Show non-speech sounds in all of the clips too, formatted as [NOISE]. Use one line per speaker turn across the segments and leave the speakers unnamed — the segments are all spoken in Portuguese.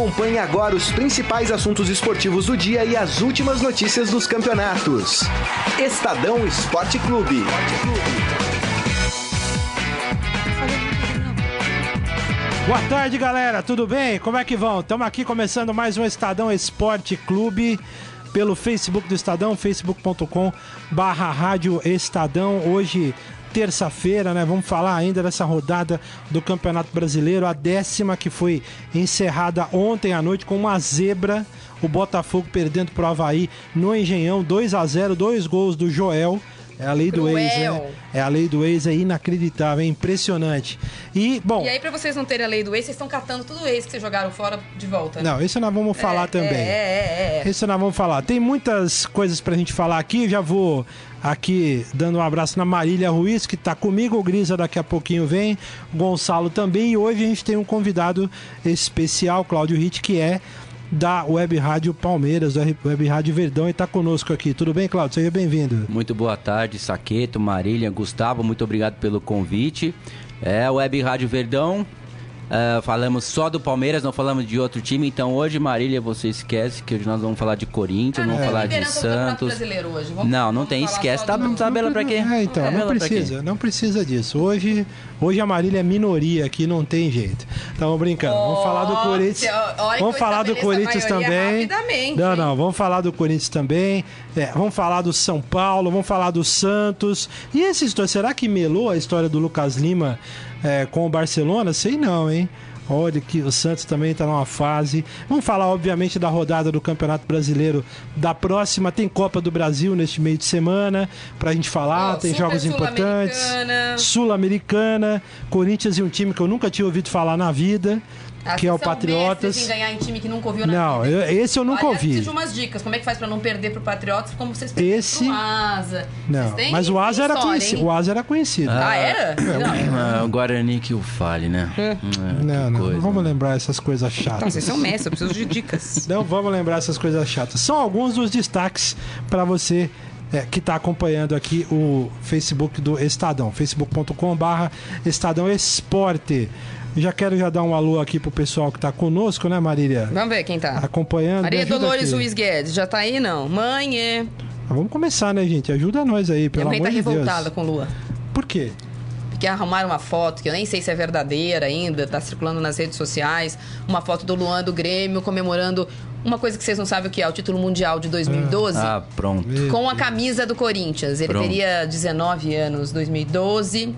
Acompanhe agora os principais assuntos esportivos do dia e as últimas notícias dos campeonatos. Estadão Esporte Clube.
Boa tarde, galera. Tudo bem? Como é que vão? Estamos aqui começando mais um Estadão Esporte Clube pelo Facebook do Estadão, facebook.com barra Rádio Estadão. Hoje, terça-feira, né? Vamos falar ainda dessa rodada do Campeonato Brasileiro, a décima que foi encerrada ontem à noite com uma zebra. O Botafogo perdendo para o Havaí no Engenhão, 2 a 0 dois gols do Joel. É a lei do
Cruel.
ex, né? É a lei do ex, é inacreditável, é impressionante. E, bom.
E aí, pra vocês não terem a lei do ex, vocês estão catando tudo o ex que vocês jogaram fora de volta.
Não, isso nós vamos falar
É,
também.
É, é, é.
Isso nós vamos falar. Tem muitas coisas pra gente falar aqui. Já vou aqui dando um abraço na Marília Ruiz, que tá comigo. O Grisa daqui a pouquinho vem. Gonçalo também. E hoje a gente tem um convidado especial, Cláudio Ritt, que é da Web Rádio Palmeiras, da Web Rádio Verdão, e tá conosco aqui. Tudo bem, Cláudio? Seja bem-vindo.
Muito boa tarde, Saqueto, Marília, Gustavo, muito obrigado pelo convite. É, Web Rádio Verdão, é, falamos só do Palmeiras, não falamos de outro time, então hoje, Marília, você esquece que hoje nós vamos falar de Corinthians,
Ah, não
vamos
tem
falar de Santos.
Brasileiro hoje. Vamos-
Não, não
vamos
tem, esquece, tá tabela pra quê?
É, então, não
Tabela
precisa, não precisa disso. Hoje, hoje a Marília é minoria aqui, não tem jeito. Estamos brincando. vamos falar do Corinthians. Vamos falar do Corinthians também. Não, não, vamos falar do Corinthians também. É, vamos falar do São Paulo, vamos falar do Santos. E essa história, será que melou a história do Lucas Lima é, com o Barcelona? Sei não, hein? Olha que o Santos também está numa fase. Vamos falar, obviamente, da rodada do Campeonato Brasileiro da próxima. Tem Copa do Brasil neste meio de semana pra gente falar.
Ó,
tem jogos importantes.
Sul-Americana.
Sul-Americana. Corinthians e um time que eu nunca tinha ouvido falar na vida,
Ah,
que é o Patriotas.
ganhar em time que nunca ouviu na
Não,
vida.
eu- esse eu nunca
Aliás,
ouvi.
preciso de umas dicas. Como é que faz pra não perder pro Patriotas? Como vocês perderam
Esse-
pro Asa.
Não,
Vocês têm-
mas o Asa era
história,
conhecido.
hein?
O Asa era conhecido.
Ah, era? Não.
Ah, o Guarani que o fale, né? Ah, que
Não, não,
coisa,
não vamos
né?
lembrar essas coisas chatas.
Não, vocês são mestres, eu preciso de dicas. [LAUGHS]
Não vamos lembrar essas coisas chatas. São alguns dos destaques para você é, que está acompanhando aqui o Facebook do Estadão, facebook.com/barra Estadão Esporte. Já quero já dar um alô aqui pro pessoal que está conosco, né, Marília?
Vamos ver quem tá.
Acompanhando.
Maria Dolores
aqui.
Luiz Guedes, já tá aí não? Mãe, é.
Vamos começar, né, gente? Ajuda nós aí,
Minha
pelo
mãe
amor
tá
de
revoltada
Deus.
com Lua.
Por quê?
Porque arrumaram uma foto que eu nem sei se é verdadeira ainda, tá circulando nas redes sociais, uma foto do Luan do Grêmio comemorando uma coisa que vocês não sabem o que é, o título mundial de 2012.
Ah, pronto.
Com a camisa do Corinthians. Ele
Pronto.
teria 19 anos, 2012.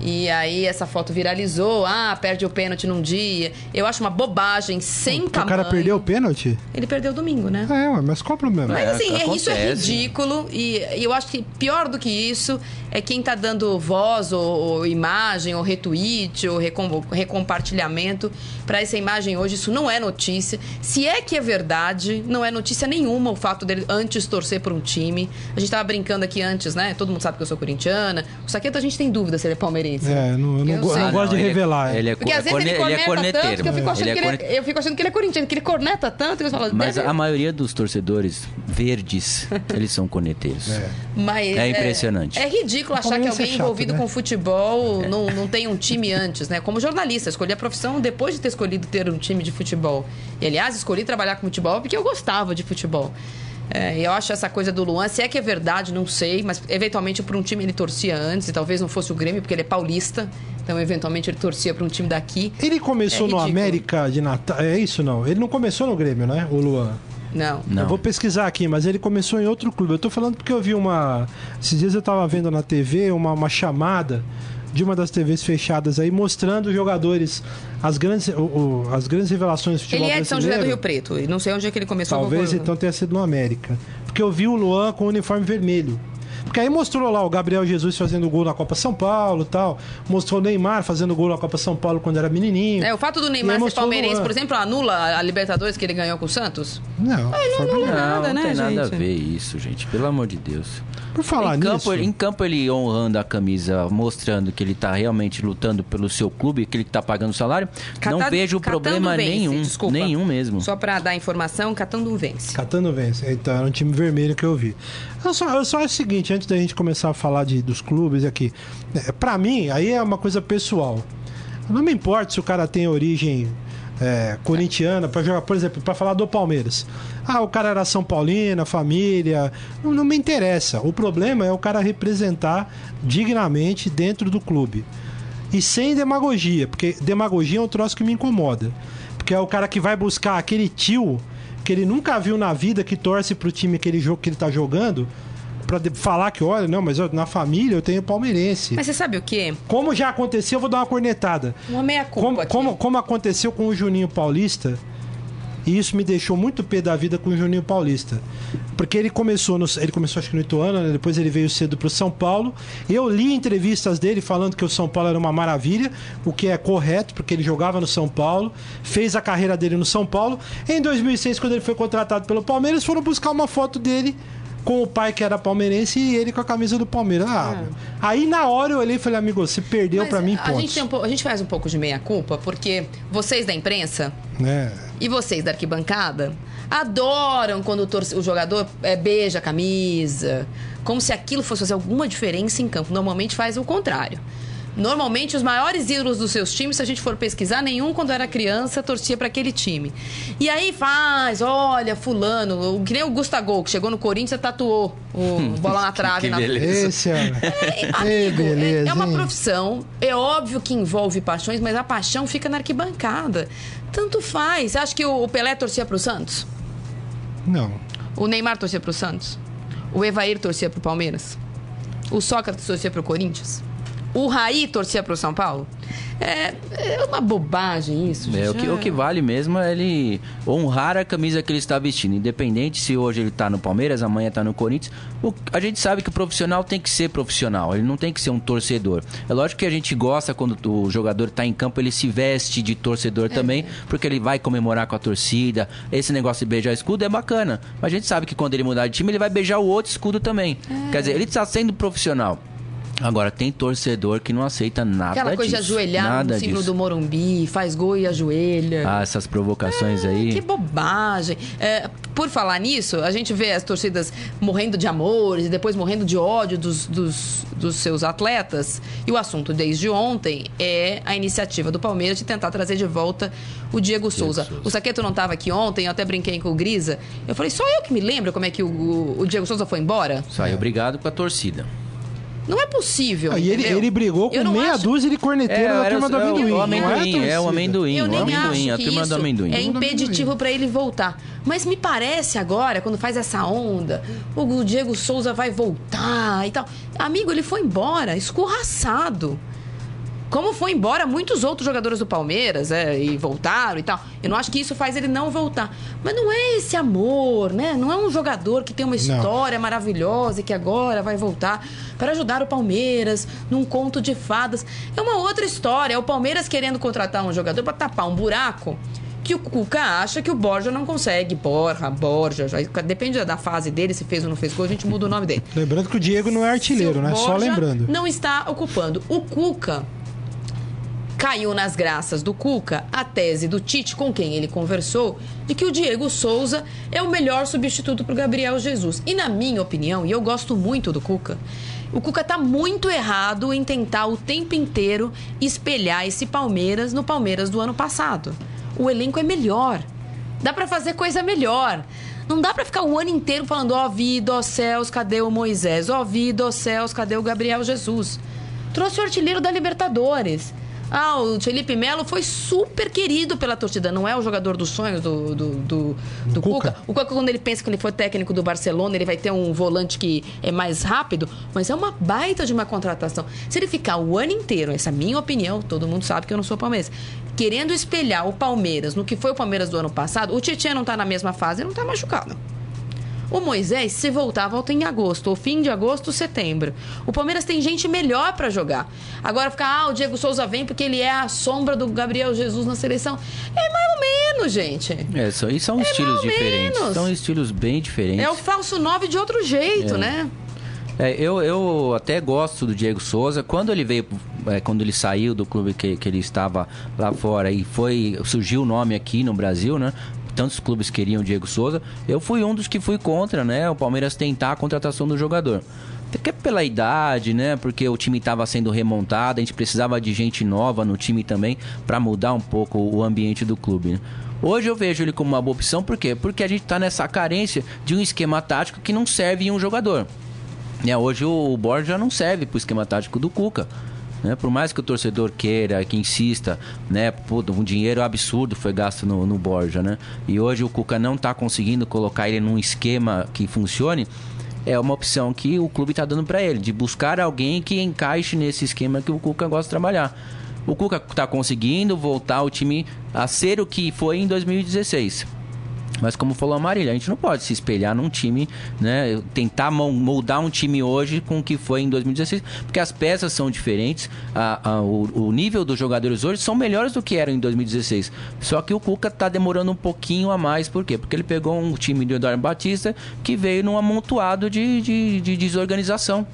E aí essa foto viralizou. Ah, perde o pênalti num dia. Eu acho uma bobagem, sem
O
tamanho.
cara perdeu o pênalti?
Ele perdeu domingo, né?
É, mas qual o problema?
Mas
É,
assim, é- isso é ridículo e, e eu acho que pior do que isso é quem tá dando voz ou, ou imagem ou retweet ou recom- recompartilhamento pra essa imagem hoje. Isso não é notícia. Se é que é verdade, não é notícia nenhuma o fato dele antes torcer por um time. A gente tava brincando aqui antes, né? Todo mundo sabe que eu sou corintiana. O Saqueto a gente tem dúvida se ele é palmeirense.
É, não, eu não,
Eu
go- não gosto de
ele é-
revelar.
Ele é,
Porque às vezes ele
ele
corneta
é corneteiro.
tanto que eu fico, achando
Ele é
que ele é, eu fico achando que ele é corintiano, que ele corneta tanto que eu falo,
Mas
deve-
a maioria dos torcedores verdes, [LAUGHS] eles são corneteiros.
Mas
É impressionante.
É, ridículo achar que
é
alguém
chato,
envolvido
né?
com futebol não, não tem um time antes, né? Como jornalista, escolhi a profissão depois de ter escolhido ter um time de futebol. E, aliás, escolhi trabalhar com futebol porque eu gostava de futebol. É, eu acho essa coisa do Luan, se é que é verdade, não sei, mas eventualmente para um time ele torcia antes, e talvez não fosse o Grêmio, porque ele é paulista, então eventualmente ele torcia para um time daqui.
Ele começou
É
no
ridículo.
América de Natal. É isso não? Ele não começou no Grêmio, né? O Luan.
Não.
Não.
Eu vou pesquisar aqui, mas ele começou em outro clube. Eu tô falando porque eu vi uma. Esses dias eu tava vendo na TV uma, uma chamada de uma das TVs fechadas aí, mostrando os jogadores, as grandes, o- o- as grandes revelações do futebol
Ele é de São José do. Rio Preto, e não sei onde é que ele começou.
Talvez então tenha sido no América. Porque eu vi o Luan com o uniforme vermelho. Porque aí mostrou lá o Gabriel Jesus fazendo gol na Copa São Paulo e tal. Mostrou o Neymar fazendo gol na Copa São Paulo quando era menininho.
É, o fato do
aí
Neymar ser palmeirense, por exemplo, anula a Libertadores que ele ganhou com o Santos?
Não, nenhuma.
Não,
nada,
não
né,
tem nada a ver isso, gente. Pelo amor de Deus.
Por falar
em,
nisso.
campo, em campo ele honrando a camisa, mostrando que ele tá realmente lutando pelo seu clube, que ele tá pagando salário, não
Catando-
vejo problema
vence,
nenhum.
desculpa.
Nenhum mesmo.
Só pra dar informação, Catando vence.
Catando vence. Então, era um time vermelho que eu vi. Eu só, eu só acho o seguinte, antes da gente começar a falar de, dos clubes aqui, é, pra mim, aí é uma coisa pessoal. Não me importa se o cara tem origem é, corintiana para jogar, por exemplo, para falar do Palmeiras. Ah, o cara era São Paulino, família. Não, não me interessa. O problema é o cara representar dignamente dentro do clube. E sem demagogia, porque demagogia é um troço que me incomoda. Porque é o cara que vai buscar aquele tio que ele nunca viu na vida que torce pro time aquele jogo que ele tá jogando pra falar que, olha, não, mas eu- na família eu tenho palmeirense.
Mas você sabe o quê?
Como já aconteceu, eu vou dar uma cornetada.
Uma meia-culpa
Como,
aqui.
como, como aconteceu com o Juninho Paulista, e isso me deixou muito pé da vida com o Juninho Paulista. Porque ele começou, no, ele começou acho que no Ituano, né? depois ele veio cedo pro São Paulo. Eu li entrevistas dele falando que o São Paulo era uma maravilha, o que é correto, porque ele jogava no São Paulo, fez a carreira dele no São Paulo. Em 2006, quando ele foi contratado pelo Palmeiras, foram buscar uma foto dele com o pai que era palmeirense e ele com a camisa do Palmeiras. Ah, Aí na hora eu olhei e falei, amigo, você perdeu
Mas
pra mim
a gente, um a gente faz um pouco de meia-culpa, porque vocês da imprensa
né?
e vocês da arquibancada adoram quando o, torce- o jogador é, beija a camisa, como se aquilo fosse fazer alguma diferença em campo. Normalmente faz o contrário. Normalmente, os maiores ídolos dos seus times, se a gente for pesquisar, nenhum, quando era criança, torcia para aquele time. E aí faz, olha, fulano, o- que nem o Gustavo, que chegou no Corinthians e tatuou o [LAUGHS] bola na trave.
que
na...
beleza.
Esse é.
É, amigo, é-
beleza,
é uma
hein?
profissão. É óbvio que envolve paixões, mas a paixão fica na arquibancada. Tanto faz. Você acha que o o Pelé torcia pro Santos?
Não.
O Neymar torcia pro Santos? O Evair torcia pro Palmeiras? O Sócrates torcia pro Corinthians? O Raí torcia pro São Paulo? É, é uma bobagem isso, gente.
É, o, que, o que vale mesmo é ele honrar a camisa que ele está vestindo. Independente se hoje ele está no Palmeiras, amanhã está no Corinthians. O- a gente sabe que o profissional tem que ser profissional, ele não tem que ser um torcedor. É lógico que a gente gosta quando o jogador está em campo, ele se veste de torcedor também, porque ele vai comemorar com a torcida. Esse negócio de beijar escudo é bacana. Mas a gente sabe que quando ele mudar de time, ele vai beijar o outro escudo também. Quer dizer, ele está sendo profissional. Agora, tem torcedor que não aceita nada
Aquela coisa
disso.
de ajoelhar
nada
no símbolo
disso.
do Morumbi, faz gol e ajoelha.
Ah, essas provocações aí.
Que bobagem. É, por falar nisso, a gente vê as torcidas morrendo de amores e depois morrendo de ódio dos, dos, dos seus atletas. E o assunto desde ontem é a iniciativa do Palmeiras de tentar trazer de volta o Diego Souza.
Souza.
O Saqueto não estava aqui ontem, eu até brinquei com o Grisa. Eu falei, só eu que me lembro como é que o, o Diego Souza foi embora?
Saiu obrigado com a torcida.
Não é possível.
Ah, e ele, ele brigou com meia
acho-
dúzia de corneteiro da
era
turma do
é o-
amendoim.
o amendoim,
a
é, o amendoim,
Eu
o
nem
amendoim,
acho
a
que
turma
isso
do amendoim.
é impeditivo para ele voltar. Mas me parece agora, quando faz essa onda, o Diego Souza vai voltar e tal. Amigo, ele foi embora, escorraçado. Como foi embora muitos outros jogadores do Palmeiras, é, e voltaram e tal. Eu não acho que isso faz ele não voltar. Mas não é esse amor, né? Não é um jogador que tem uma história maravilhosa e que agora vai voltar para ajudar o Palmeiras num conto de fadas. É uma outra história. É o Palmeiras querendo contratar um jogador para tapar um buraco que o Cuca acha que o Borja não consegue. Borja, Borja, já- depende da fase dele, se fez ou não fez gol, a gente muda o nome dele.
Lembrando que o Diego não é artilheiro, né? Só lembrando.
Não está ocupando. O Cuca caiu nas graças do Cuca a tese do Tite, com quem ele conversou, de que o Diego Souza é o melhor substituto para o Gabriel Jesus. E na minha opinião, e eu gosto muito do Cuca, o Cuca está muito errado em tentar o tempo inteiro espelhar esse Palmeiras no Palmeiras do ano passado. O elenco é melhor. Dá para fazer coisa melhor. Não dá para ficar o ano inteiro falando, ó vida, ó céus, cadê o Moisés? Ó vida, ó céus, cadê o Gabriel Jesus? Trouxe o artilheiro da Libertadores. Ah, o Felipe Melo foi super querido pela torcida. Não é o jogador dos sonhos do, do, do, do
Cuca.
Cuca. O Cuca, quando ele pensa que ele for técnico do Barcelona, ele vai ter um volante que é mais rápido, mas é uma baita de uma contratação. Se ele ficar o ano inteiro, essa é a minha opinião, todo mundo sabe que eu não sou palmeirense, querendo espelhar o Palmeiras no que foi o Palmeiras do ano passado, o Tietchan não tá na mesma fase, ele não tá machucado. O Moisés, se voltar, volta em agosto, ou fim de agosto, setembro. O Palmeiras tem gente melhor pra jogar. Agora ficar, ah, o Diego Souza vem porque ele é a sombra do Gabriel Jesus na seleção. É mais ou menos, gente.
É, são, e são
É
estilos diferentes.
menos.
São estilos bem diferentes.
É o falso 9 de outro jeito,
É.
né?
É, eu, eu até gosto do Diego Souza. Quando ele veio, é, quando ele saiu do clube que, que ele estava lá fora e foi surgiu o nome aqui no Brasil, né? Tantos clubes queriam Diego Souza. Eu fui um dos que fui contra, né? O Palmeiras tentar a contratação do jogador. Até pela idade, né? Porque o time estava sendo remontado, a gente precisava de gente nova no time também para mudar um pouco o ambiente do clube. Né? Hoje eu vejo ele como uma boa opção, por quê? Porque a gente está nessa carência de um esquema tático que não serve em um jogador. Né? Hoje o Borja não serve para o esquema tático do Cuca. Né? Por mais que o torcedor queira, que insista, né? Um dinheiro absurdo foi gasto no, no Borja, né? E hoje o Cuca não está conseguindo colocar ele num esquema que funcione. É uma opção que o clube está dando para ele, de buscar alguém que encaixe nesse esquema que o Cuca gosta de trabalhar. O Cuca está conseguindo voltar o time a ser o que foi em 2016 mas como falou a Marília, a gente não pode se espelhar num time, né? Tentar moldar um time hoje com o que foi em 2016, porque as peças são diferentes, a, a, o, o, nível dos jogadores hoje são melhores do que eram em 2016. Só que o Cuca tá demorando um pouquinho a mais, por quê? Porque ele pegou um time do Eduardo Batista que veio num amontoado de, de, de desorganização.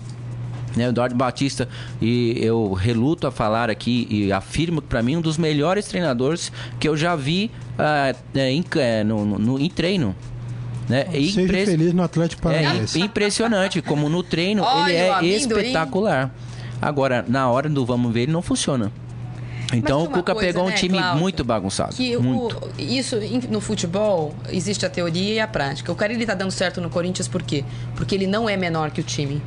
Né, Eduardo Batista, e eu reluto a falar aqui e afirmo que para mim um dos melhores treinadores que eu já vi uh, em, é, no, no, em treino. Né?
É Seja impre... feliz no Atlético Paranaense.
É impressionante, como no treino [LAUGHS] ele é espetacular. Agora, na hora do vamos ver, ele não funciona. Então o Cuca coisa, pegou um né, time Cláudio, muito bagunçado.
Que
muito.
O, isso no futebol existe a teoria e a prática. O cara ele tá dando certo no Corinthians por quê? Porque ele não é menor que o time.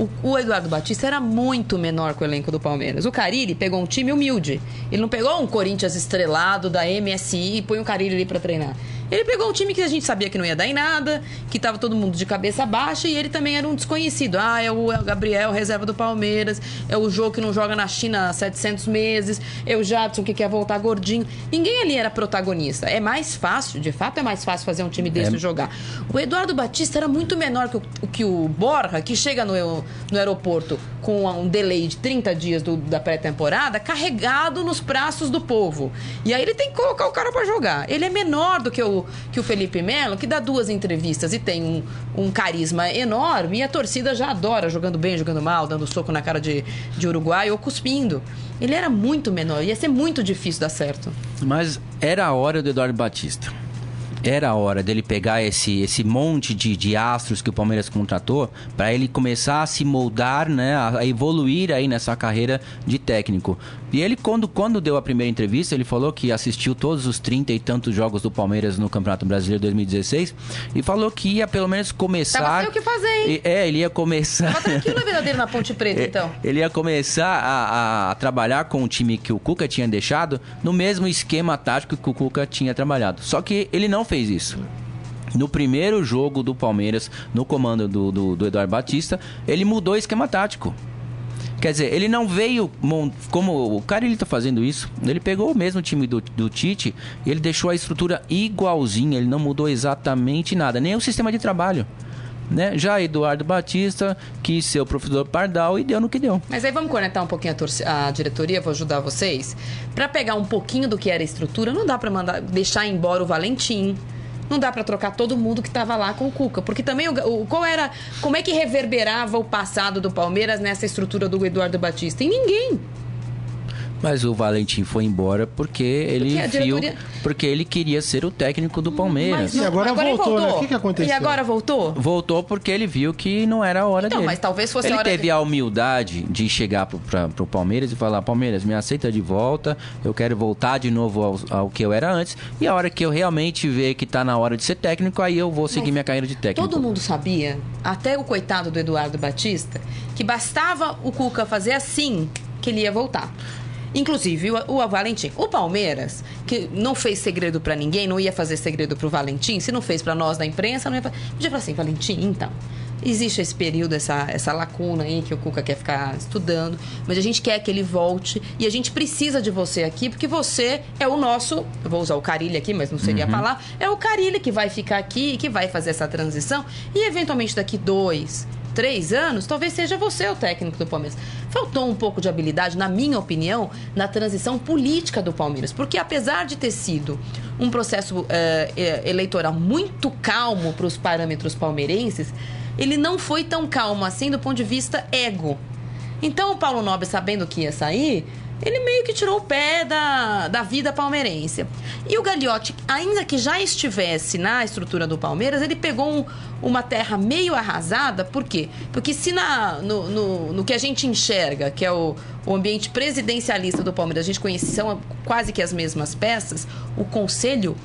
O, o, Eduardo Batista era muito menor que o elenco do Palmeiras. O Carilli pegou um time humilde. Ele não pegou um Corinthians estrelado da MSI e põe o Carilli ali para treinar. Ele pegou um time que a gente sabia que não ia dar em nada, que tava todo mundo de cabeça baixa e ele também era um desconhecido. Ah, é o, é Gabriel, reserva do Palmeiras, é o jogo que não joga na China há 700 meses, é o Jadson que quer voltar gordinho. Ninguém ali era protagonista. É mais fácil, de fato é mais fácil fazer um time desse é. jogar. O Eduardo Batista era muito menor que o, que o Borja, que chega no, no aeroporto com um delay de 30 dias do, da pré-temporada, carregado nos braços do povo. E aí ele tem que colocar o cara para jogar. Ele é menor do que o, que o Felipe Melo, que dá duas entrevistas e tem um, um carisma enorme, e a torcida já adora jogando bem, jogando mal, dando soco na cara de, de Uruguai ou cuspindo. Ele era muito menor, ia ser muito difícil dar certo.
Mas era a hora do Eduardo Batista era a hora dele pegar esse, esse monte de, de astros que o Palmeiras contratou para ele começar a se moldar, né, a, evoluir aí nessa carreira de técnico. E ele, quando, quando deu a primeira entrevista, ele falou que assistiu todos os 30 e tantos jogos do Palmeiras no Campeonato Brasileiro 2016 e falou que ia pelo menos começar. Tava
sem o que fazer, hein?
É, ele ia começar.
Tava tranquilo a vida dele na Ponte Preta, [LAUGHS] então.
Ele ia começar a, a, trabalhar com o time que o Cuca tinha deixado no mesmo esquema tático que o Cuca tinha trabalhado. Só que ele não fez isso. No primeiro jogo do Palmeiras, no comando do, do, do Eduardo Batista, ele mudou o esquema tático. Quer dizer, ele não veio como o cara ele tá fazendo isso. Ele pegou o mesmo time do, do Tite ele deixou a estrutura igualzinha, ele não mudou exatamente nada, nem o sistema de trabalho. Né? Já Eduardo Batista quis ser o professor Pardal e deu no que deu.
Mas aí vamos conectar um pouquinho a, a diretoria, vou ajudar vocês. Para pegar um pouquinho do que era a estrutura, não dá para mandar deixar embora o Valentim. Não dá para trocar todo mundo que estava lá com o Cuca, porque também o, o, qual era, como é que reverberava o passado do Palmeiras nessa estrutura do Eduardo Batista? Em ninguém.
Mas o Valentim foi embora porque ele porque viu. Diretoria... Porque ele queria ser o técnico do Palmeiras.
Não, e agora, agora voltou, voltou, né? O que, que aconteceu?
E agora voltou?
Voltou porque ele viu que não era a hora então, dele.
mas talvez fosse
ele
a hora
teve
de...
a humildade de chegar pro, pra, pro Palmeiras e falar: Palmeiras, me aceita de volta, eu quero voltar de novo ao, ao, que eu era antes. E a hora que eu realmente ver que tá na hora de ser técnico, aí eu vou seguir mas minha carreira de técnico.
Todo mundo sabia, até o coitado do Eduardo Batista, que bastava o Cuca fazer assim que ele ia voltar. Inclusive o, o Valentim. O Palmeiras, que não fez segredo para ninguém, não ia fazer segredo pro Valentim, se não fez para nós da imprensa, não ia fazer. Podia falar assim, Valentim, então. Existe esse período, essa, essa lacuna aí que o Cuca quer ficar estudando, mas a gente quer que ele volte e a gente precisa de você aqui, porque você é o nosso. Eu vou usar o Carilho aqui, mas não seria uhum. a palavra. É o Carilho que vai ficar aqui, que vai fazer essa transição e eventualmente daqui dois, três anos, talvez seja você o técnico do Palmeiras. Faltou um pouco de habilidade, na minha opinião, na transição política do Palmeiras. Porque apesar de ter sido um processo uh, eleitoral muito calmo para os parâmetros palmeirenses, ele não foi tão calmo assim do ponto de vista ego. Então o Paulo Nobre, sabendo que ia sair, ele meio que tirou o pé da, da vida palmeirense. E o Gagliotti, ainda que já estivesse na estrutura do Palmeiras, ele pegou um, uma terra meio arrasada, por quê? Porque se na, no, no, no que a gente enxerga, que é o, o ambiente presidencialista do Palmeiras, a gente conhece são quase que as mesmas peças, o conselho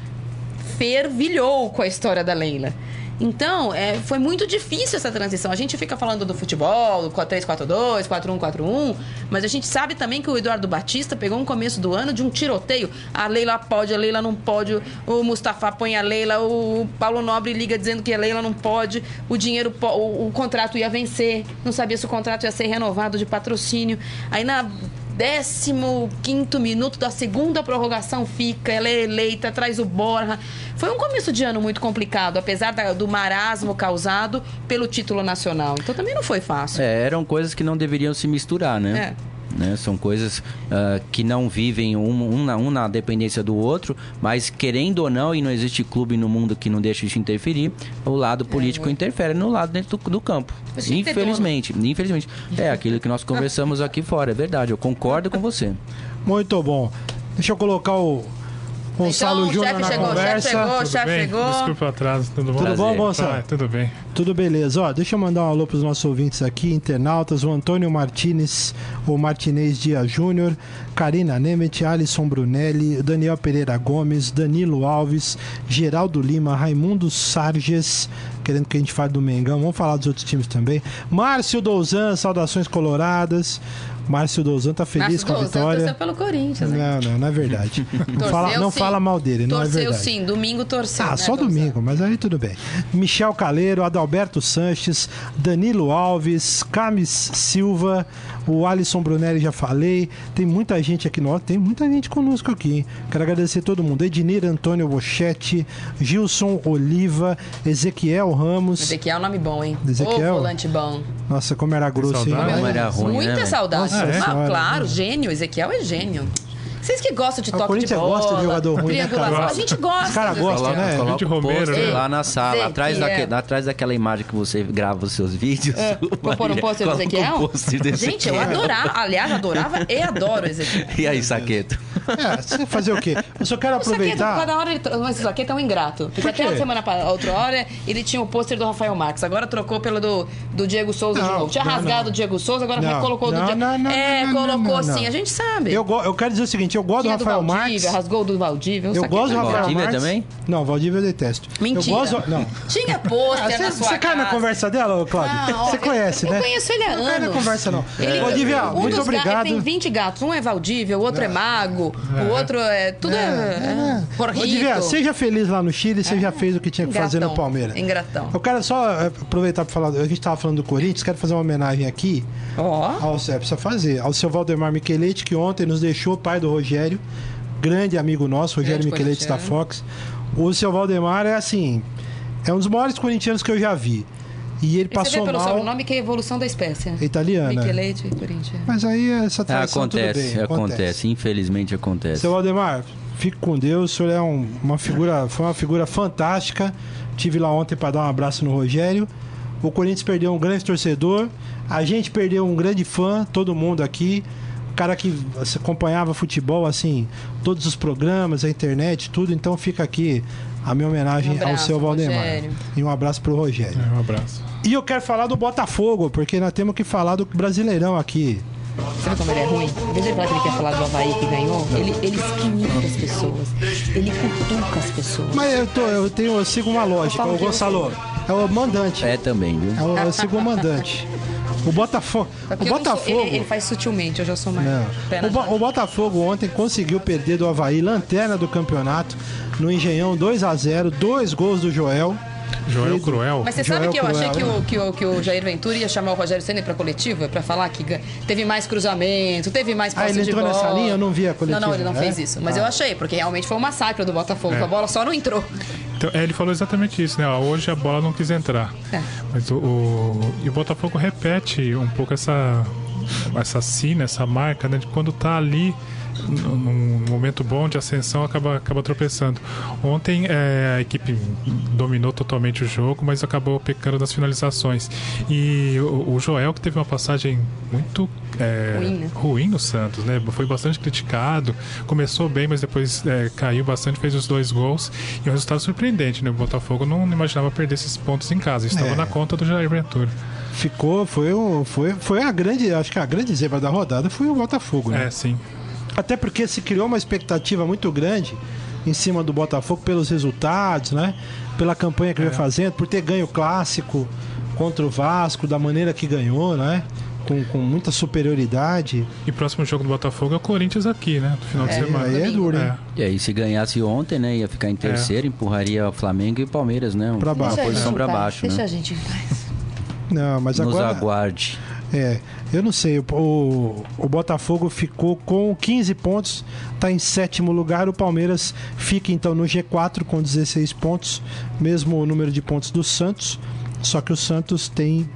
fervilhou com a história da Leila. Então, é, foi muito difícil essa transição. A gente fica falando do futebol, do 3-4-2, 4-1-4-1, mas a gente sabe também que o Eduardo Batista pegou um começo do ano de um tiroteio. A Leila pode, a Leila não pode, o Mustafa põe a Leila, o Paulo Nobre liga dizendo que a Leila não pode, o dinheiro, o, o contrato ia vencer, não sabia se o contrato ia ser renovado de patrocínio. Aí na 15 minuto da segunda prorrogação fica, ela é eleita, traz o Borja. Foi um começo de ano muito complicado, apesar da, do marasmo causado pelo título nacional. Então também não foi fácil.
É, eram coisas que não deveriam se misturar, né? É. Né? São coisas uh, que não vivem um, um, na, um na dependência do outro, mas querendo ou não, e não existe clube no mundo que não deixe de interferir, o lado é, político é, interfere no lado dentro do, do campo. Infelizmente, infelizmente. É aquilo que nós [LAUGHS] conversamos aqui fora, é verdade, eu concordo com você.
Muito bom. Deixa eu colocar o Gonçalo então, Júnior na
chegou,
conversa.
Chefe chegou, chefe chegou.
Desculpa o atraso, tudo bom?
Tudo bom, Gonçalo?
Ah, tudo bem.
Tudo beleza. Ó, deixa eu mandar um alô para os nossos ouvintes aqui, internautas, o Antônio Martinez, o Martinez Dias Júnior, Karina Nemet, Alisson Brunelli, Daniel Pereira Gomes, Danilo Alves, Geraldo Lima, Raimundo Sarges, querendo que a gente fale do Mengão, vamos falar dos outros times também. Márcio Douzan, saudações coloradas. Márcio Dozan tá feliz Márcio com a Dozan vitória.
torceu pelo Corinthians.
Não, não, não é verdade. [LAUGHS] não fala, não fala mal dele, não é verdade.
Torceu sim, domingo torceu.
Ah, né, só domingo, mas aí tudo bem. Michel Caleiro, Adalberto Sanches, Danilo Alves, Camis Silva, o Alisson Brunelli já falei. Tem muita gente aqui, nossa, tem muita gente conosco aqui. Hein? Quero agradecer todo mundo. Ednir Antônio Bochetti, Gilson Oliva, Ezequiel Ramos.
Ezequiel é um nome bom, hein? Ezequiel. Ô, volante bom.
Nossa, como era grosso, hein?
Como era ruim,
Muita
né,
saudade. Nossa, é? ah, claro, gênio. Ezequiel é gênio. Vocês que gostam de toque de bola,
gosta de jogador ruim, né,
cara? A gente gosta.
Os caras gostam, né?
Coloca
de Romero,
né? lá na sala, atrás, daque, atrás daquela imagem que você grava os seus vídeos.
É, [LAUGHS] vou pôr um pôster do Ezequiel? Um gente, eu adorava. Aliás, adorava e adoro Ezequiel.
E aí, Saqueto?
É, fazer o quê? Eu só quero aproveitar.
Saqueto, cada hora ele... Mas o Saqueto é um ingrato. Porque Por até a semana outra hora ele tinha o pôster do Rafael Marques. Agora trocou pelo do, do Diego Souza não, de novo. Tinha não, rasgado não. o Diego Souza, agora não, colocou
não,
do Diego.
Não, não,
é, colocou sim, a gente sabe.
Eu, eu quero dizer o seguinte: eu gosto do Rafael Marques. Valdívia,
rasgou do Valdívia.
Eu gosto do Rafael
Valdívia
Marques.
também?
Não, Valdívia eu detesto.
Mentira.
Eu gosto, não.
Tinha pôster [LAUGHS]
ah,
na sua
Você cai na conversa dela, Cláudio? Você conhece,
eu
né?
Eu conheço ele há anos.
Não cai na conversa, não.
Ele,
Valdívia,
um
muito obrigado.
Ele tem 20 gatos. Um é Valdívia, o outro é, é Mago, é. o outro é... Tudo é... é. é.
Valdívia, seja feliz lá no Chile, você já fez o que tinha que fazer no Palmeiras.
Ingratão.
Eu quero só eh, aproveitar para falar... A gente estava falando do Corinthians, quero fazer uma homenagem aqui.
Ó.
Ao, é, precisa fazer. Ao seu Valdemar Micheletti, que ontem nos deixou, pai do Rogério grande amigo nosso, Rogério Micheletti da Fox. O seu Valdemar é assim, é um dos maiores corintianos que eu já vi. E ele e passou você vê
pelo
mal.
sobrenome que é a evolução da espécie.
Italiana.
Micheletti, Corinthians.
Mas aí essa tradição
acontece,
bem,
acontece, acontece, infelizmente acontece.
Seu Valdemar, fique com Deus. O senhor é um, uma figura, foi uma figura fantástica. Tive lá ontem para dar um abraço no Rogério. O Corinthians perdeu um grande torcedor. A gente perdeu um grande fã, todo mundo aqui cara que acompanhava futebol, assim, todos os programas, a internet, tudo. Então fica aqui a minha homenagem um abraço, ao seu Valdemar. Rogério. E um abraço pro Rogério.
É, um abraço.
E eu quero falar do Botafogo, porque nós temos que falar do Brasileirão aqui.
Sabe como ele é ruim? De falar que ele quer falar do Havaí que ganhou, ele, ele as pessoas. Ele cutuca as pessoas.
Mas eu, tô, eu, tenho, eu sigo uma lógica. O Gonçalo é o mandante.
É também, viu?
É o, eu sigo o mandante. [LAUGHS] O Botafogo.
É
o Botafogo. Sou,
ele, ele, faz sutilmente, eu já sou mais.
O, Bo, o, Botafogo ontem conseguiu perder do Havaí, lanterna do campeonato, no Engenhão 2 a 0 dois gols do Joel.
Joel Cruel.
Mas você
Joel
sabe que eu
Cruel,
achei que o, que, o, que o Jair Ventura ia chamar o Rogério Senna pra coletiva pra falar que teve mais cruzamento, teve mais
ah,
posse
ele
de
entrou
bola.
nessa linha? Eu não vi a coletiva.
Não, não, ele não
né?
fez isso. Mas
Ah.
eu achei, porque realmente foi um massacre do Botafogo.
É.
A bola só não entrou.
Então, é, ele falou exatamente isso, né? Ó, Hoje a bola não quis entrar.
É.
Mas o, o- e o Botafogo repete um pouco essa essa sina, essa marca, né? De quando tá ali num momento bom de ascensão acaba, acaba tropeçando. Ontem é, a equipe dominou totalmente o jogo, mas acabou pecando nas finalizações. E o, o Joel, que teve uma passagem muito é,
Ruim, né?
ruim no Santos, né? Foi bastante criticado. Começou bem, mas depois é, caiu bastante, fez os dois gols. E um resultado surpreendente, né? O Botafogo não imaginava perder esses pontos em casa. Estava
É.
na conta do Jair Ventura.
Ficou, foi, o, foi, foi a grande, acho que a grande zebra da rodada foi o Botafogo, né?
É, sim.
Até porque se criou uma expectativa muito grande em cima do Botafogo pelos resultados, né? Pela campanha que vem fazendo, por ter ganho o clássico contra o Vasco, da maneira que ganhou, né? Com, com muita superioridade.
E próximo jogo do Botafogo é o Corinthians aqui, né? No final de
É,
semana.
Aí é duro, hein?
É.
E aí, se ganhasse ontem, né? Ia ficar em terceiro, empurraria o Flamengo e o Palmeiras, né?
Pra baixo.
Uma
Deixa a
posição
gente
pra
em paz,
baixo,
Deixa
né?
a gente em paz.
Não, mas
Nos
agora.
aguarde.
É, eu não sei. O, o, Botafogo ficou com 15 pontos, está em sétimo lugar. O Palmeiras fica então no G4 com 16 pontos, mesmo o número de pontos do Santos. Só que o Santos tem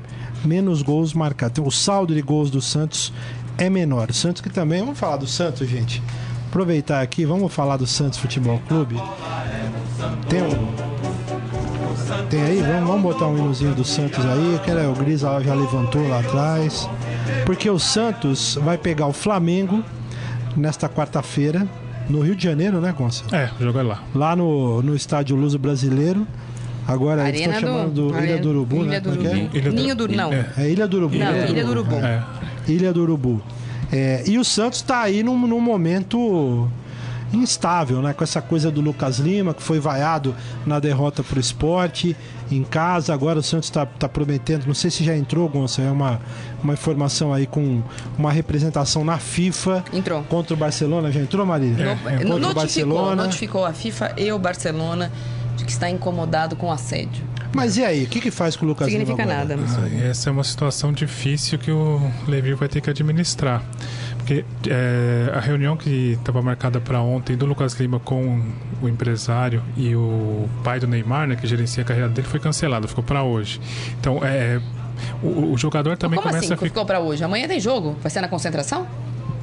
menos gols marcados. O saldo de gols do Santos é menor. O Santos que também. Vamos falar do Santos, gente. Aproveitar aqui, vamos falar do Santos Futebol Clube. Tem um. Tem aí? Vamos, vamos botar um hinozinho do Santos aí. Quero, o Gris já levantou lá atrás. Porque o Santos vai pegar o Flamengo nesta quarta-feira, no Rio de Janeiro, né, Gonça?
É, o jogo é lá.
Lá no, no estádio Luso Brasileiro. Agora eles
Arena
estão chamando do Ilha do Urubu,
Ilha
né?
do
Como é que é?
Urubu.
Ilha do-
Ninho do... Não.
É.
É Ilha do Urubu.
Não,
Ilha do
Ilha do Urubu.
É.
Ilha do Urubu. É, e o Santos está aí num, num momento instável, né? Com essa coisa do Lucas Lima, que foi vaiado na derrota pro esporte em casa. Agora o Santos está prometendo, não sei se já entrou, Gonça, é uma, uma informação aí com uma representação na FIFA
Entrou.
contra o Barcelona. Já entrou, Marília?
No-
É, contra o
notificou,
Barcelona.
notificou a FIFA e o Barcelona de que está incomodado com o assédio.
Mas e aí, o que, que faz com o Lucas
Significa
Lima agora?
nada, mas
E essa é uma situação difícil que o Levi vai ter que administrar. Porque é, a reunião que estava marcada para ontem do Lucas Lima com o empresário e o pai do Neymar, né, que gerencia a carreira dele, foi cancelada, ficou para hoje. Então, é, o, o jogador também
Como
começa
assim?
a ficar.
Ficou pra hoje? Amanhã tem jogo? Vai ser na concentração?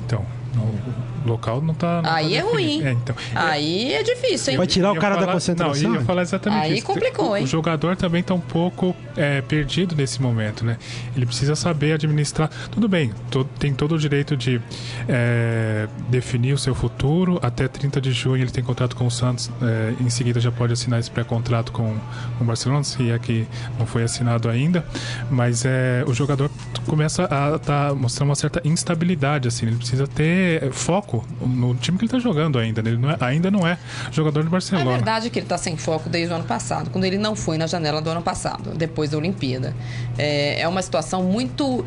Então, o local não está.
Aí é ruim.
É, então,
Aí é difícil, hein?
Vai tirar o cara da
falar-
concentração?
Não, eu ia falar exatamente
Aí
isso.
complicou,
o,
hein?
O jogador também está um pouco é, perdido nesse momento, né? Ele precisa saber administrar. Tudo bem, to- tem todo o direito de é, definir o seu futuro. Até 30 de junho ele tem contrato com o Santos. é, em seguida já pode assinar esse pré-contrato com, com o Barcelona, se é que não foi assinado ainda. Mas é, o jogador começa a tá, mostrar uma certa instabilidade, assim. Ele precisa ter é, foco no time que ele está jogando ainda. né? Ele não é- ainda não é jogador do
É
Barcelona.
verdade que ele está sem foco desde o ano passado, quando ele não foi na janela do ano passado, depois da Olimpíada. É, é uma situação muito.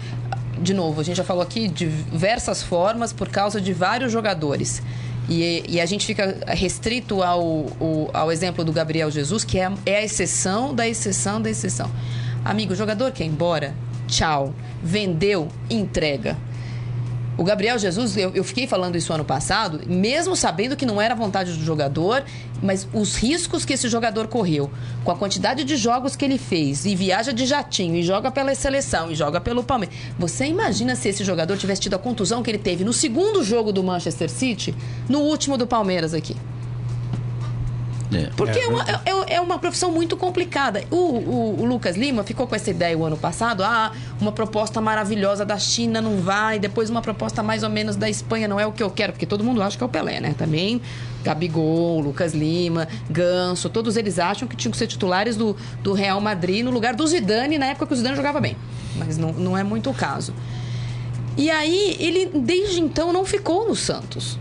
De novo, a gente já falou aqui de diversas formas por causa de vários jogadores. E, e a gente fica restrito ao, o- ao exemplo do Gabriel Jesus, que é, a- é a exceção da exceção da exceção. Amigo, jogador quer ir embora? Tchau. Vendeu? Entrega. O Gabriel Jesus, eu, eu fiquei falando isso ano passado, mesmo sabendo que não era vontade do jogador, mas os riscos que esse jogador correu, com a quantidade de jogos que ele fez, e viaja de jatinho, e joga pela seleção, e joga pelo Palmeiras. Você imagina se esse jogador tivesse tido a contusão que ele teve no segundo jogo do Manchester City, no último do Palmeiras aqui?
É.
Porque é, uma, é- é uma profissão muito complicada. O, o- o Lucas Lima ficou com essa ideia o ano passado: ah, uma proposta maravilhosa da China não vai, depois uma proposta mais ou menos da Espanha não é o que eu quero, porque todo mundo acha que é o Pelé, né? Também Gabigol, Lucas Lima, Ganso, todos eles acham que tinham que ser titulares do, do Real Madrid no lugar do Zidane, na época que o Zidane jogava bem. Mas não, não é muito o caso. E aí, ele desde então não ficou no Santos.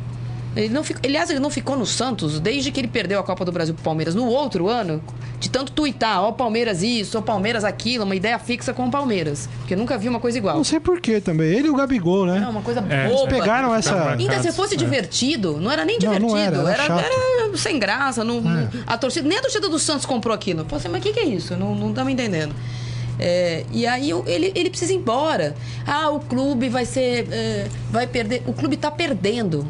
Ele não ficou, aliás, ele não ficou no Santos desde que ele perdeu a Copa do Brasil pro Palmeiras no outro ano, de tanto tuitar, ó, Palmeiras isso, ó, Palmeiras aquilo, uma ideia fixa com o Palmeiras. Porque eu nunca vi uma coisa igual.
Não sei porquê também. Ele e o Gabigol, né?
É uma coisa
É,
boba.
Pegaram essa.
Ainda se fosse divertido, não era nem
Não,
divertido,
não era, era chato.
era sem graça. Não, não- a torcida, nem a torcida do Santos comprou aquilo. Pô, assim, mas o que, que é isso? Não, não estamos entendendo. É, e aí ele, ele precisa ir embora. Ah, o clube vai ser. é, vai perder. O clube está perdendo.